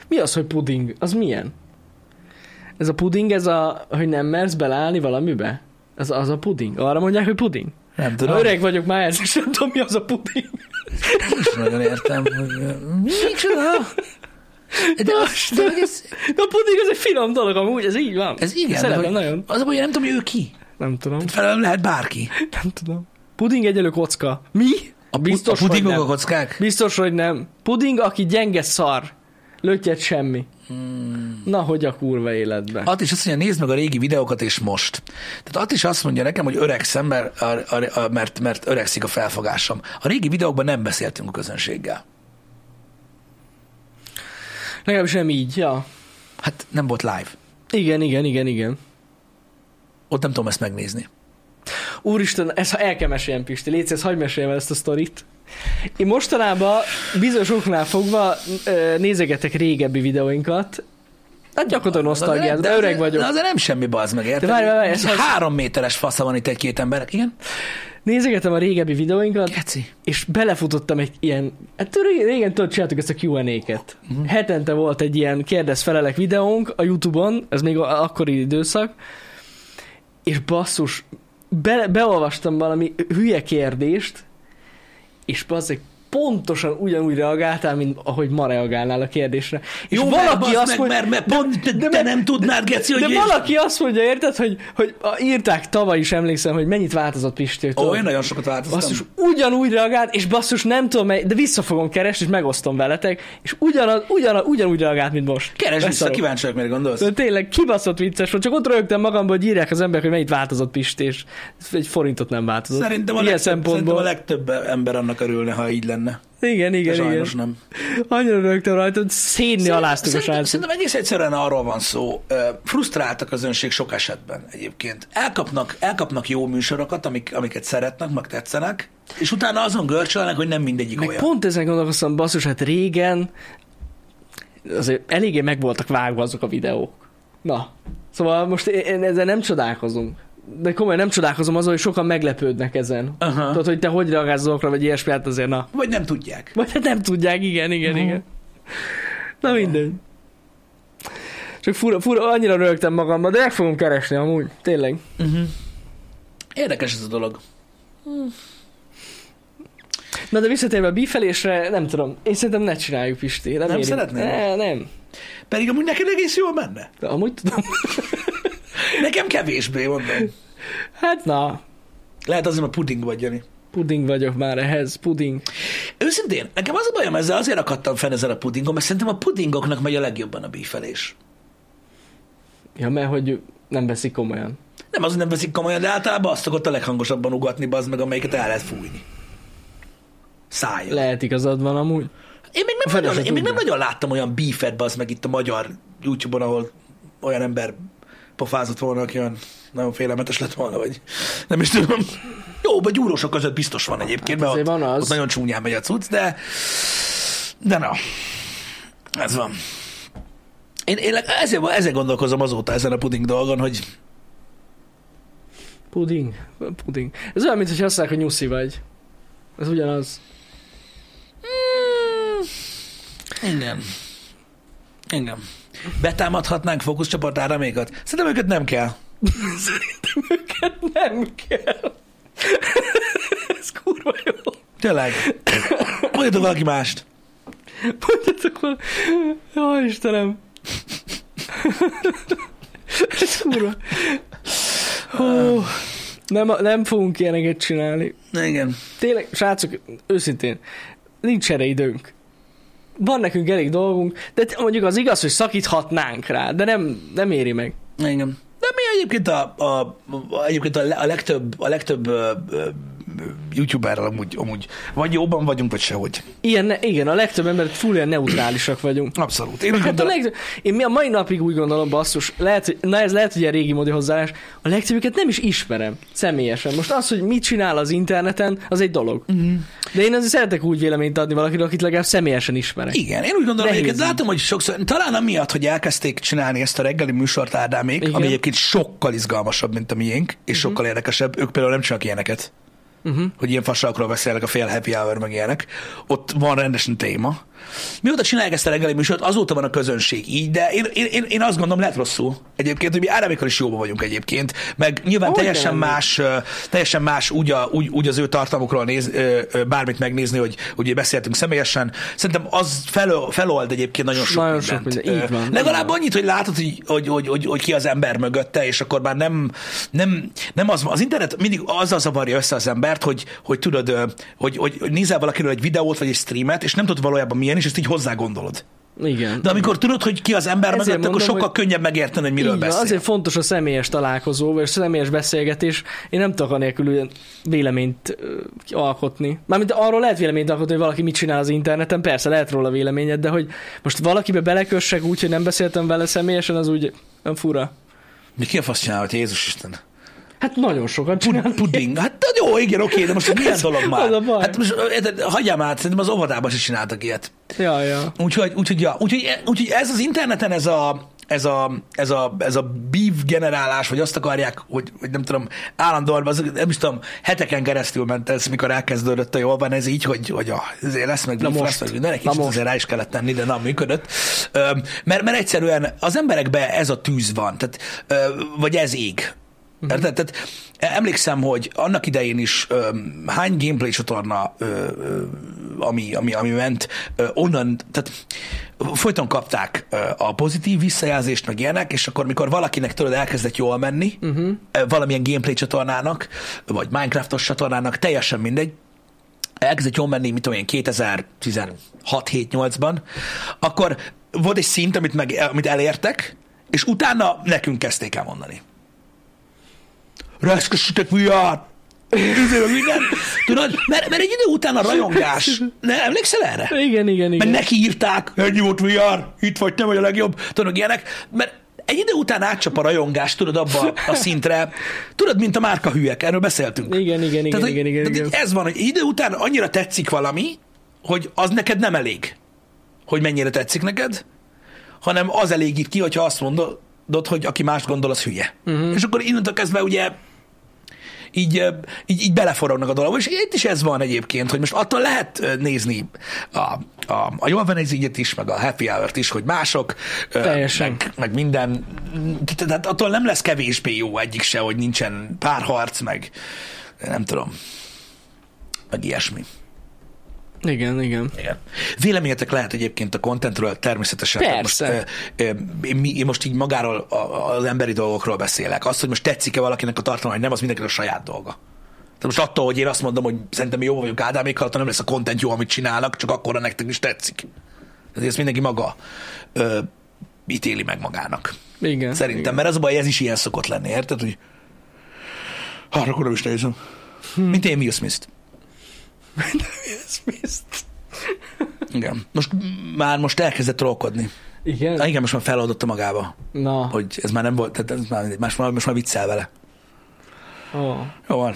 Mi az, hogy puding? Az milyen? Ez a puding, ez a, hogy nem mersz beleállni valamibe? Ez az a puding. Arra mondják, hogy puding. Nem Ha tudom. öreg vagyok már, ez sem tudom, mi az a puding. Nem is nagyon értem, hogy micsoda. [LAUGHS] De, az, de ez, De a puding az egy finom dolog amúgy, ez így van. ez igen, Szeretem nagyon. az hogy nem tudom, hogy ő ki. Nem tudom. Felelőm lehet bárki. Nem tudom. Puding egyelő kocka. Mi? A, Biztos, a hogy pudingok nem. a kockák? Biztos, hogy nem. Puding, aki gyenge szar. Lötyet semmi. Hmm. Na, hogy a kurva életben. At is azt mondja, nézd meg a régi videókat, és most. Tehát At is azt mondja nekem, hogy öregszem, mert, a, a, a, mert, mert öregszik a felfogásom. A régi videókban nem beszéltünk a közönséggel. Legalábbis nem így, ja. Hát nem volt live. Igen, igen, igen, igen. Ott nem tudom ezt megnézni. Úristen, ezt el kell meséljem, Pisti, légy szíves, hagyd meséljem ezt a sztorit. Én mostanában bizonyos oknál fogva nézegetek régebbi videóinkat, hát gyakorlatilag nosztalgiát, de azért- öreg vagyok. De azért nem semmi bazd meg, érted? De várj, várj, ez az- Három méteres fasza van itt egy-két emberek, igen? Nézegetem a régebbi videóinkat, Geci. és belefutottam egy ilyen, hát ré- régen tudod, csináltuk ezt a Q&A-ket. Mhm. Hetente volt egy ilyen kérdez-felelek videónk a Youtube-on, ez még a- akkori időszak, és basszus, be, beolvastam valami hülye kérdést, és bazzeg, pontosan ugyanúgy reagáltál, mint ahogy ma reagálnál a kérdésre. És Jó, valaki mert, azt meg, mondja, mert, mert pont te, de- te nem tudnád, Geci, hogy de és- valaki azt mondja, érted, hogy, hogy a, írták tavaly is, emlékszem, hogy mennyit változott Pisti. Ó, én nagyon sokat változtam. Basszus, ugyanúgy reagált, és basszus nem tudom, mely, de vissza fogom keresni, és megosztom veletek, és ugyanaz, ugyanaz, ugyanúgy reagált, mint most. Keresd vissza, Beszarok. kíváncsi vagyok, mire gondolsz. De tényleg kibaszott vicces volt, csak ott rögtem magamból, hogy írják az emberek, hogy mennyit változott Pisti, és egy forintot nem változott. Szerintem a, Ilyen legtöbb, szerintem szempontból. a legtöbb ember annak örülne, ha így lenne. Igen, De igen, igen. sajnos nem. Annyira rögtem rajta, hogy szédni aláztuk a srácot. szerintem egész egyszerűen arról van szó, ö, frusztrált a közönség sok esetben egyébként. Elkapnak, elkapnak jó műsorokat, amik, amiket szeretnek, meg tetszenek, és utána azon görcsölnek, hogy nem mindegyik Meg olyan. pont ezen gondolkoztam, basszus, hát régen azért eléggé meg voltak vágva azok a videók. Na, szóval most én ezzel nem csodálkozunk. De komolyan nem csodálkozom azon, hogy sokan meglepődnek ezen. Aha. Tudod, hogy te hogy reagálsz azokra, vagy ilyesmi, hát azért na. Vagy nem tudják. Vagy hát nem tudják, igen, igen, Mhm. igen. Na mindegy. Csak fura, fura, annyira rögtem magamban, de meg fogom keresni amúgy, tényleg. Uh-huh. Érdekes ez a dolog. Na de visszatérve a bífelésre, nem tudom, én szerintem ne csináljuk, Pisti. Nem éri. szeretnéd? Ne, nem. Pedig amúgy neked egész jól menne. De amúgy tudom. Nekem kevésbé, mondom. Hát na, Lehet azért, mert puding vagy, Jani. puding vagyok már ehhez, puding. Őszintén, nekem az a bajom ezzel, azért akadtam fenn ezzel a pudingon, mert szerintem a pudingoknak megy a legjobban a bífelés. Ja, mert hogy nem veszik komolyan. Nem az, hogy nem veszik komolyan, de általában azt szokott a leghangosabban ugatni, bazd meg, amelyiket el lehet fújni. Szájon. Lehet igazad van amúgy. Én még, nem nagyon, én még nem nagyon láttam olyan beefet, bazd meg itt a magyar YouTube-on, ahol olyan ember pofázott volna, aki olyan nagyon félelmetes lett volna, vagy nem is tudom. Jó, vagy gyúrósok között biztos van egyébként, Hát mert ott, van az. ott nagyon csúnyán megy a cucc, de de na, ez van. Én, én ezért, ezért gondolkozom azóta ezen a puding dolgon, hogy Puding. Puding. Ez olyan, mint hogy azt mondják, hogy nyuszi vagy. Ez ugyanaz. igen. Igen. Betámadhatnánk fókuszcsoport áramékat? Szerintem őket nem kell. [LAUGHS] Szerintem őket nem kell. [LAUGHS] Ez kurva jó. Tényleg. Mondjatok valaki mást. Mondjatok val- Jó, Istenem. Ez kurva. Hú, nem, nem fogunk ilyeneket csinálni. Igen. Tényleg, srácok, őszintén, nincs erre időnk. Van nekünk elég dolgunk, de mondjuk az igaz, hogy szakíthatnánk rá, de nem, nem éri meg. Igen. De mi egyébként a, a, a, egyébként a, a legtöbb, a legtöbb ö, ö, youtuberrel amúgy, amúgy vagy jóban vagyunk, vagy sehogy. Ilyen, ne, igen, a legtöbb ember full ilyen neutrálisak vagyunk. Abszolút. Én Hát a legtöbb, én mi a mai napig úgy gondolom, basszus, lehet, hogy, na ez lehet, hogy ilyen régi módi hozzáállás, a legtöbbüket nem is ismerem személyesen. Most az, hogy mit csinál az interneten, az egy dolog. Uh-huh. De én azért szeretek úgy véleményt adni valakiről, akit legalább személyesen ismerek. Igen, én úgy gondolom, így. látom, hogy sokszor, talán amiatt, hogy elkezdték csinálni ezt a reggeli műsort Ádámék, Igen. ami egyébként sokkal izgalmasabb, mint a miénk, és Mhm. sokkal érdekesebb. Ők például nem csak ilyeneket, Uh-huh. hogy ilyen fasságokról beszélnek, a fél happy hour, meg ilyenek. Ott van rendesen téma. Mióta csinálják ezt a reggeli műsort, azóta van a közönség így, de én, én, én, azt gondolom, lehet rosszul egyébként, hogy mi Ádámékkal is jóban vagyunk egyébként, meg nyilván Hogy teljesen más, teljesen más úgy, a, úgy, úgy az ő tartalmukról néz, bármit megnézni, hogy ugye beszéltünk személyesen. Szerintem az fel, felold egyébként nagyon sok Nagyon mindent. sok minden, így van. Legalább annyit, hogy látod, hogy, hogy, hogy, hogy, hogy ki az ember mögötte, és akkor már nem, nem, nem az, az internet mindig azzal zavarja össze az embert, hogy, hogy tudod, hogy, hogy, nézel valakiről egy videót, vagy egy streamet, és nem tudod valójában milyen, és ezt így hozzá gondolod. Igen. De amikor tudod, hogy ki az ember Ezért mögött, akkor mondom, sokkal hogy- könnyebb megérteni, hogy miről van, beszél. azért fontos a személyes találkozó, vagy a személyes beszélgetés. Én nem tudok anélkül véleményt alkotni. Mármint arról lehet véleményt alkotni, hogy valaki mit csinál az interneten, persze lehet róla véleményed, de hogy most valakibe belekössek úgy, hogy nem beszéltem vele személyesen, az úgy nem fura. Mi ki a fasz csinál, hogy Jézus Isten? Hát nagyon sokat Pud- csinál. pudding. Hát jó, igen, oké, de most milyen dolog már? az a baj. Hát most hagyjál már, szerintem az óvodában is csináltak ilyet. Ja, ja. Úgyhogy, úgyhogy, ja, úgyhogy, úgyhogy ez az interneten ez a, ez a, ez a, ez a beef generálás, vagy azt akarják, hogy, hogy nem tudom, állandóan, az, nem is tudom, heteken keresztül ment ez, mikor elkezdődött a jól van, ez így, hogy, hogy a, ezért lesz meg beef, most. lesz meg minden, kicsit azért rá is kellett tenni, de nem működött. Mert, mert egyszerűen az emberekben ez a tűz van, tehát, vagy ez ég. Mhm. Érted? Tehát emlékszem, hogy annak idején is öm, hány gameplay csatorna, ö, ö, ami, ami, ami ment, ö, onnan, tehát folyton kapták ö, a pozitív visszajelzést, meg ilyenek, és akkor mikor valakinek tudod elkezdett jól menni, uh-huh. valamilyen gameplay csatornának, vagy Minecraftos csatornának, teljesen mindegy, elkezdett jól menni, mit tudom én, 2016-7-8-ban, akkor volt egy szint, amit, meg, amit elértek, és utána nekünk kezdték el mondani. Reszkesítek VR! Meg minden. Tudod, mert, mert egy idő után a rajongás, ne, emlékszel erre? Igen, igen, igen. Mert neki írták, ennyi volt VR, itt vagy, te vagy a legjobb, tudod, ilyenek, mert egy idő után átcsap a rajongás, tudod, abba a szintre, tudod, mint a márka hülyek, erről beszéltünk. Igen, igen, igen, Tehát, hogy- igen, igen, tehát igen. Ez van, hogy idő után annyira tetszik valami, hogy az neked nem elég, hogy mennyire tetszik neked, hanem az elégít ki, hogyha azt mondod, hogy aki mást gondol, az hülye. Uh-huh. És akkor innentől kezdve ugye így, így, így beleforognak a dolgok. És itt is ez van egyébként, hogy most attól lehet nézni a, a, a jól van ez ígyet is, meg a happy hour is, hogy mások, Teljesen. meg, meg minden. Tehát attól nem lesz kevésbé jó egyik se, hogy nincsen párharc, meg nem tudom, meg ilyesmi. Igen, igen. Igen. Véleményetek lehet egyébként a contentről természetesen. Persze. Most, ö, ö, mi- én most így magáról, a- az emberi dolgokról beszélek. Azt, hogy most tetszik-e valakinek a tartalma, vagy nem, az mindenkinek a saját dolga. Tehát most attól, hogy én azt mondom, hogy szerintem jó vagyok Ádámékkal, attól nem lesz a content jó, amit csinálnak, csak akkor nektek is tetszik. Tehát ezt mindenki maga ö, ítéli meg magának. Igen. Szerintem, Igen. mert az a baj, ez is ilyen szokott lenni, érted? Hogy arra akkor nem is nézem. Mint én Will Smith-t. Igen. Most már most elkezdett trollkodni. Igen? Na, igen, most már feloldotta magába, Na. hogy ez már nem volt, tehát ez már, most, már, most már viccel vele. Oh. Jó van,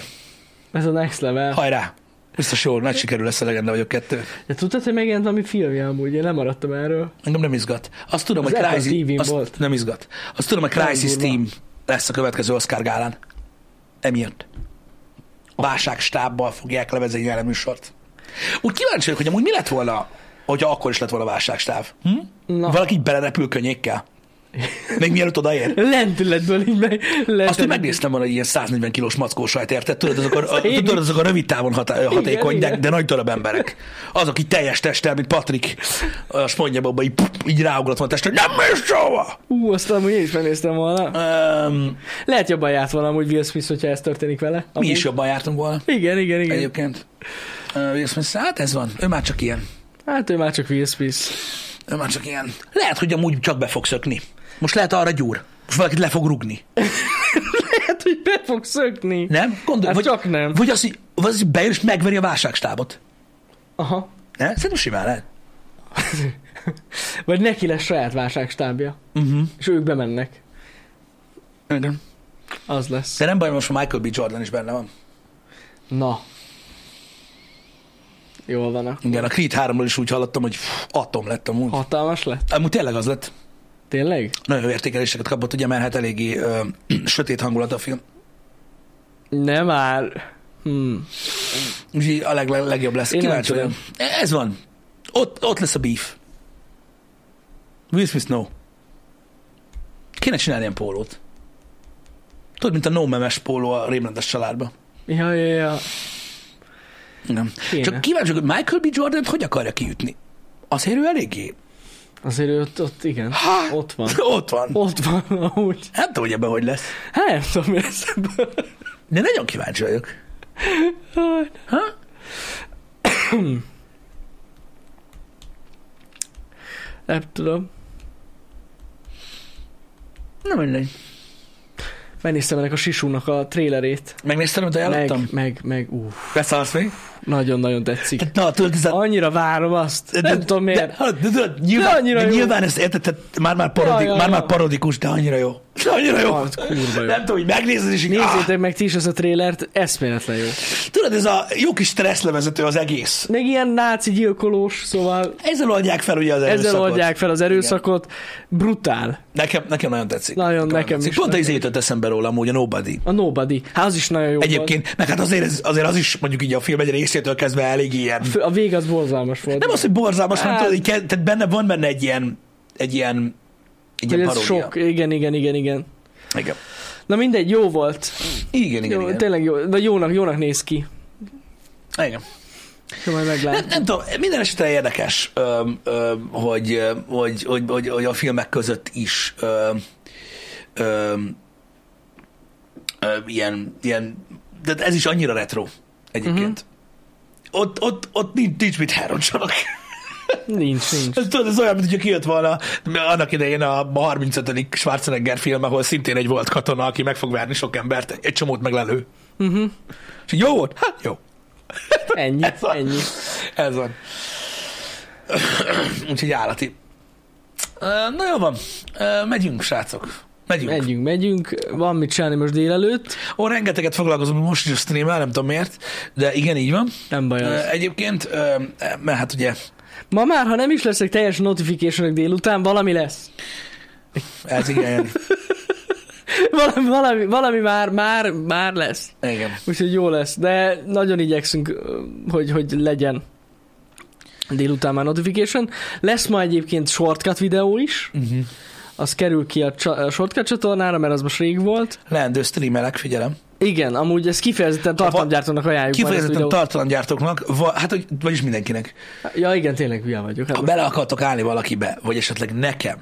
Ez a next level. hajrá! Biztos jó, nagy sikerül lesz a legenda vagyok kettő. De tudtad, hogy megjelent valami filmje amúgy? Én nem maradtam erről. Engem nem izgat. Azt tudom, Az hogy Crysis, azt volt. nem izgat. Azt tudom, hogy Crysis. Team lesz a következő Oscar gálán. Emiatt. Válságstábbal fogják levezetni a műsort. Úgy kíváncsi vagyok, hogy amúgy mi lett volna, hogyha akkor is lett volna válságstáv. Hm? Na. Valaki így belerepül könnyékkel. Még mielőtt odaér. Lentületből így meg... Lentületből. Azt, hogy megnéztem volna egy ilyen 140 kilós mackó sajt, érted? Tudod, azok a, a, tudod, azok a rövid távon hatá, hatékony, de, igen. de nagy darab emberek. Azok így teljes testtel, mint Patrik a spondjabobba, így, így ráugrott van a testre, nem mész sehova! Ú, azt amúgy én is megnéztem volna. Um, Lehet jobban járt volna amúgy Will Smith, hogyha ez történik vele. mi Amúgy. is jobban jártunk volna Igen, igen, igen. egyébként. Uh, Will Smith, hát ez van, ő már csak ilyen. Hát ő már csak Will Smith. Ő már csak ilyen. Lehet, hogy amúgy csak be fog szökni. Most lehet arra gyúr. Most valakit le fog rugni. [LAUGHS] Lehet, hogy be fog szökni. Nem? Gondolj, Hát vagy, csak nem. Vagy az, hogy, vagy az, hogy bejön és megveri a válságstábot. Aha. Ne? Szerintem simán lehet. [LAUGHS] Vagy neki lesz saját válságstábja. Uh-huh. És ők bemennek. Igen. Az lesz. De nem baj, most Michael B. Jordan is benne van. Na. Jól van. akkor. Igen, a Creed 3-ról is úgy hallottam, hogy atom lett amúgy. Hatalmas lett? Amúgy tényleg az lett. Tényleg? Nagyon jó értékeléseket kapott, ugye, mert hát eléggé ö, [CLEARS THROAT] sötét hangulat a film. Nem már. Hmm. Úgyhogy a leg, leg, legjobb lesz. Én Kíváncsi vagyok. Ez van. Ott, ott lesz a beef. Will Smith no. Kéne csinálni ilyen pólót. Tudod, mint a no memes póló a rémrendes családba. Ja, ja, ja. Nem. Kéne. Csak kíváncsi, hogy Michael B. Jordan hogy akarja kiütni? Azért ő eléggé. Azért ott, ott igen. Ha! Ott van. [LAUGHS] Ott van. Ott van, amúgy. Nem tudom, hogy ebben hogy lesz. Hát nem tudom, mi lesz ebből. De nagyon kíváncsi vagyok. Ha? [CLEARS THROAT] Nem tudom. Nem mindegy. Megnéztem ennek a Sisúnak a trailerét. Megnézted, amit ajánlottam? Meg, meg, meg, uff, Beszarsz még? Nagyon-nagyon tetszik. Na, tudod, ez a... Annyira várom azt. Nem tudom miért. De, de, tudod, nyilván, De annyira de nyilván ezt érted, tehát már már, parodi, Ja, ja, már, parodikus, de annyira jó. De annyira jó. Hát, kurva jó. Nem tudom, hogy megnézed, és így, Nézzétek meg ti is ezt a trailert, eszméletlen jó. ah, tudod, ez a jó kis stresszlevezető az egész. Meg ilyen náci gyilkolós, szóval Ezzel oldják fel ugye az erőszakot. ezzel oldják fel az erőszakot. Brutál. Nekem, nekem nagyon tetszik. Nagyon, nekem tetszik. is Pont az jutott eszembe róla, amúgy a Nobody. A Nobody. Hát az is nagyon jó volt. Egyébként, meg hát azért, azért az is mondjuk így a film egy részétől kezdve elég ilyen. A vég az borzalmas volt. Nem az, hogy borzalmas, hanem Hát- tudod, hogy ke- tehát benne van benne egy ilyen, egy ilyen, egy ilyen paródia. sok. Igen, igen, igen, igen. Igen. Na mindegy, jó volt. Igen, igen, jó, igen. Tényleg jó, de jónak, jónak néz ki. igen. Majd Nem, meglátjuk. nem tudom, minden esetre érdekes, öm, öm, hogy, hogy, hogy, hogy, hogy a filmek között is öm, öm, öm, ilyen, ilyen, de ez is annyira retro egyébként. Uh-huh. Ott, ott, ott nincs, nincs mit elroncsanak. Nincs, nincs. Ez, tudod, ez olyan, mint hogyha kijött volna annak idején a 35. Schwarzenegger film, ahol szintén egy volt katona, aki meg fog verni sok embert, egy csomót meglelő. Uh-huh. És jó volt? Hát jó. Ennyi, [LAUGHS] Ez van. ennyi. Ez van. Úgyhogy állati. Na jó van, megyünk, srácok. Megyünk. Megyünk, megyünk. Van mit csinálni most délelőtt. Ó, rengeteget foglalkozom most is a streammel, nem tudom miért, de igen, így van. Nem baj az. Egyébként, mert hát ugye, Ma már, ha nem is leszek teljes notification délután, valami lesz. ez igen. [LAUGHS] Valami, valami, valami már, már, már lesz. igen. Úgyhogy jó lesz, de nagyon igyekszünk, hogy, hogy legyen délután már notification. Lesz ma egyébként shortcut videó is, Uh-huh. Az kerül ki a, csa- a shortcut csatornára, mert az most rég volt. Leendő streamelek, figyelem. Igen, amúgy ez kifejezetten tartalomgyártónak ajánljuk Kifejezetten tartalomgyártóknak, va, hát, hogy, vagyis mindenkinek. Ja, igen, tényleg hülye vagyok. Hát Ha bele akartok állni valakibe, vagy esetleg nekem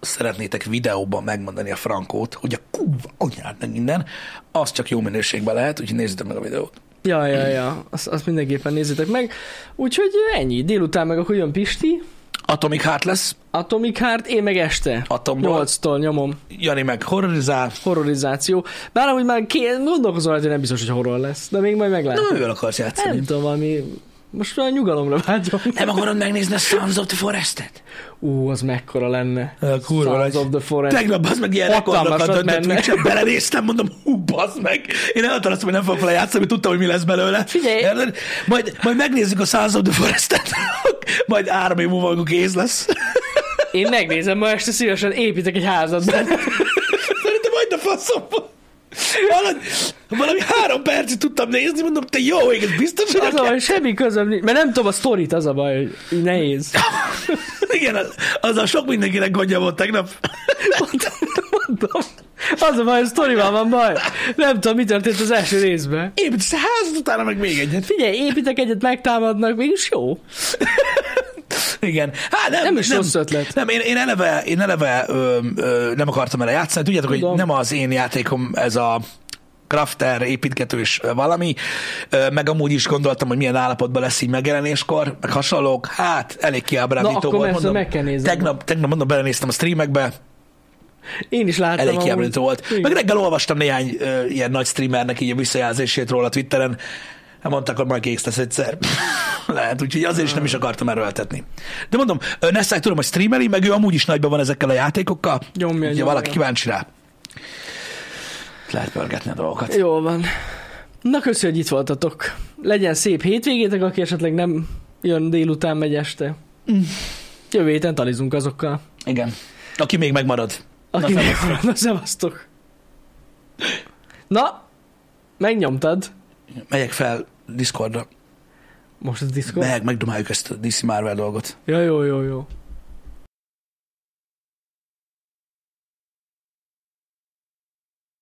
szeretnétek videóban megmondani a frankót, hogy a kurva anyád meg minden, az csak jó minőségben lehet, úgyhogy nézzétek meg a videót. Ja, ja, ja, azt, azt mindenképpen nézzétek meg. Úgyhogy ennyi, délután meg akkor jön Pisti, Atomic Heart lesz, Atomic Heart, én meg este. Atomból, 8-tól nyomom. Jani meg horrorizál. Horrorizáció. Bár amúgy már ké... gondolkozom hogy nem biztos, hogy horror lesz. De még majd Na, meglátjuk. mivel akarsz játszani? Nem tudom, valami... Most már nyugalomra vágyom. Nem akarod megnézni a Sons of the Forest-et? Ú, az mekkora lenne. A kurva Sons of the Forest. Tegnap az meg ilyen rekordokat döntött, csak belenéztem, mondom, hú, bazd meg. Én elhatároztam, hogy nem fogok vele játszani, mert tudtam, hogy mi lesz belőle. Figyelj. Majd, majd megnézzük a Sons of the Forest-et, [LAUGHS] majd három év múlva, kész lesz. Én megnézem, ma este szívesen építek egy házat benne. [LAUGHS] Szerintem majd a faszomba. Valami, valami három percig tudtam nézni, mondom, te jó ég, ez biztos, hogy Az a baj, semmi közöm nincs, mert nem tudom a sztorit, az a baj, hogy nehéz. [LAUGHS] Igen, az, az a sok mindenkinek gondja volt tegnap. Mondtam, mondtam. Az a baj, a sztorival van baj. Nem tudom, mi történt az első részben. Építesz a házat, utána meg még egyet. Figyelj, építek egyet, megtámadnak, mégis jó. Igen. Hát nem, Nem is rossz ötlet. Nem, én, én eleve, én eleve ö, ö, nem akartam erre játszani. Tudjátok, hogy Tudom. nem az én játékom ez a crafter, építgetős valami, meg amúgy is gondoltam, hogy milyen állapotban lesz így megjelenéskor, meg hasonlók. Hát, elég kiábrándító volt. Mondom, meg kell néznem. tegnap, tegnap mondom, belenéztem a streamekbe, Én is láttam. elég kiábrándító volt. Igen. Meg reggel olvastam néhány ö, ilyen nagy streamernek így a visszajelzését róla Twitteren, mondták, hogy majd kész lesz egyszer. [LAUGHS] Lehet, úgyhogy azért is nem is akartam erőltetni. De mondom, ö, Nessai tudom, hogy streameli, meg ő amúgy is nagyban van ezekkel a játékokkal. Nyomja, Ugye valaki kíváncsi rá. Lehet pörgetni a dolgokat. Jól van. Na köszi, hogy itt voltatok. Legyen szép hétvégétek, aki esetleg nem jön délután, megy este. Jövő héten talizunk azokkal. Igen. Aki még megmarad. Aki Na, meg Na, szevasztok. Na, megnyomtad. Megyek fel Discordra. Most az Discord? Meg, megdomáljuk ezt a DC Marvel dolgot. Ja, jó, jó, jó.